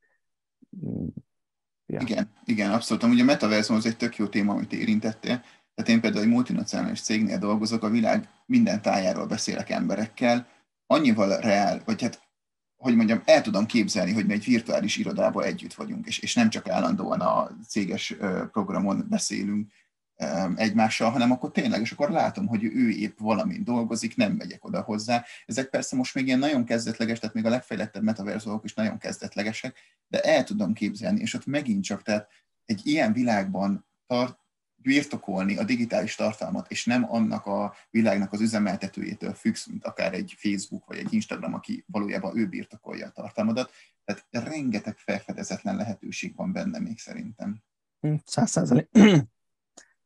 Ja. Igen, igen, abszolút. Ugye a metaverzum az egy tök jó téma, amit érintettél. Tehát én például egy multinacionális cégnél dolgozok, a világ minden tájáról beszélek emberekkel, annyival reál, vagy hát, hogy mondjam, el tudom képzelni, hogy mi egy virtuális irodában együtt vagyunk, és, és nem csak állandóan a céges programon beszélünk, egymással, hanem akkor tényleg, és akkor látom, hogy ő épp valamin dolgozik, nem megyek oda hozzá. Ezek persze most még ilyen nagyon kezdetleges, tehát még a legfejlettebb metaverzók is nagyon kezdetlegesek, de el tudom képzelni, és ott megint csak, tehát egy ilyen világban tart, birtokolni a digitális tartalmat, és nem annak a világnak az üzemeltetőjétől függsz, mint akár egy Facebook vagy egy Instagram, aki valójában ő birtokolja a tartalmadat. Tehát rengeteg felfedezetlen lehetőség van benne még szerintem.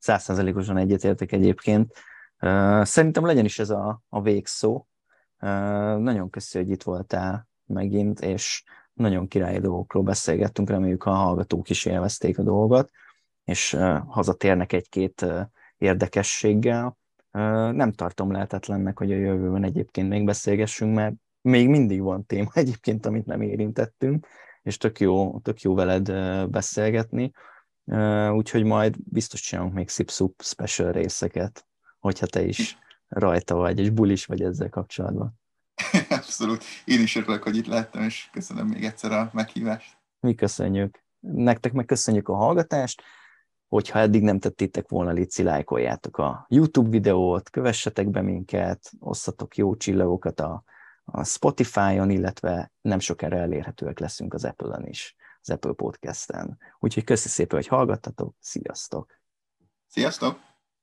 Százszázalékosan egyetértek egyébként. Szerintem legyen is ez a, a végszó. Nagyon köszi, hogy itt voltál megint, és nagyon királyi dolgokról beszélgettünk, reméljük a hallgatók is élvezték a dolgot és hazatérnek egy-két érdekességgel. Nem tartom lehetetlennek, hogy a jövőben egyébként még beszélgessünk, mert még mindig van téma egyébként, amit nem érintettünk, és tök jó, tök jó veled beszélgetni, úgyhogy majd biztos csinálunk még szipszup special részeket, hogyha te is rajta vagy, és bulis vagy ezzel kapcsolatban. Abszolút. Én is örülök, hogy itt lettem, és köszönöm még egyszer a meghívást. Mi köszönjük. Nektek meg köszönjük a hallgatást hogyha eddig nem tettétek volna, légy lájkoljátok a YouTube videót, kövessetek be minket, osszatok jó csillagokat a, a Spotify-on, illetve nem sokára elérhetőek leszünk az Apple-on is, az Apple Podcast-en. Úgyhogy köszi szépen, hogy hallgattatok, sziasztok! Sziasztok!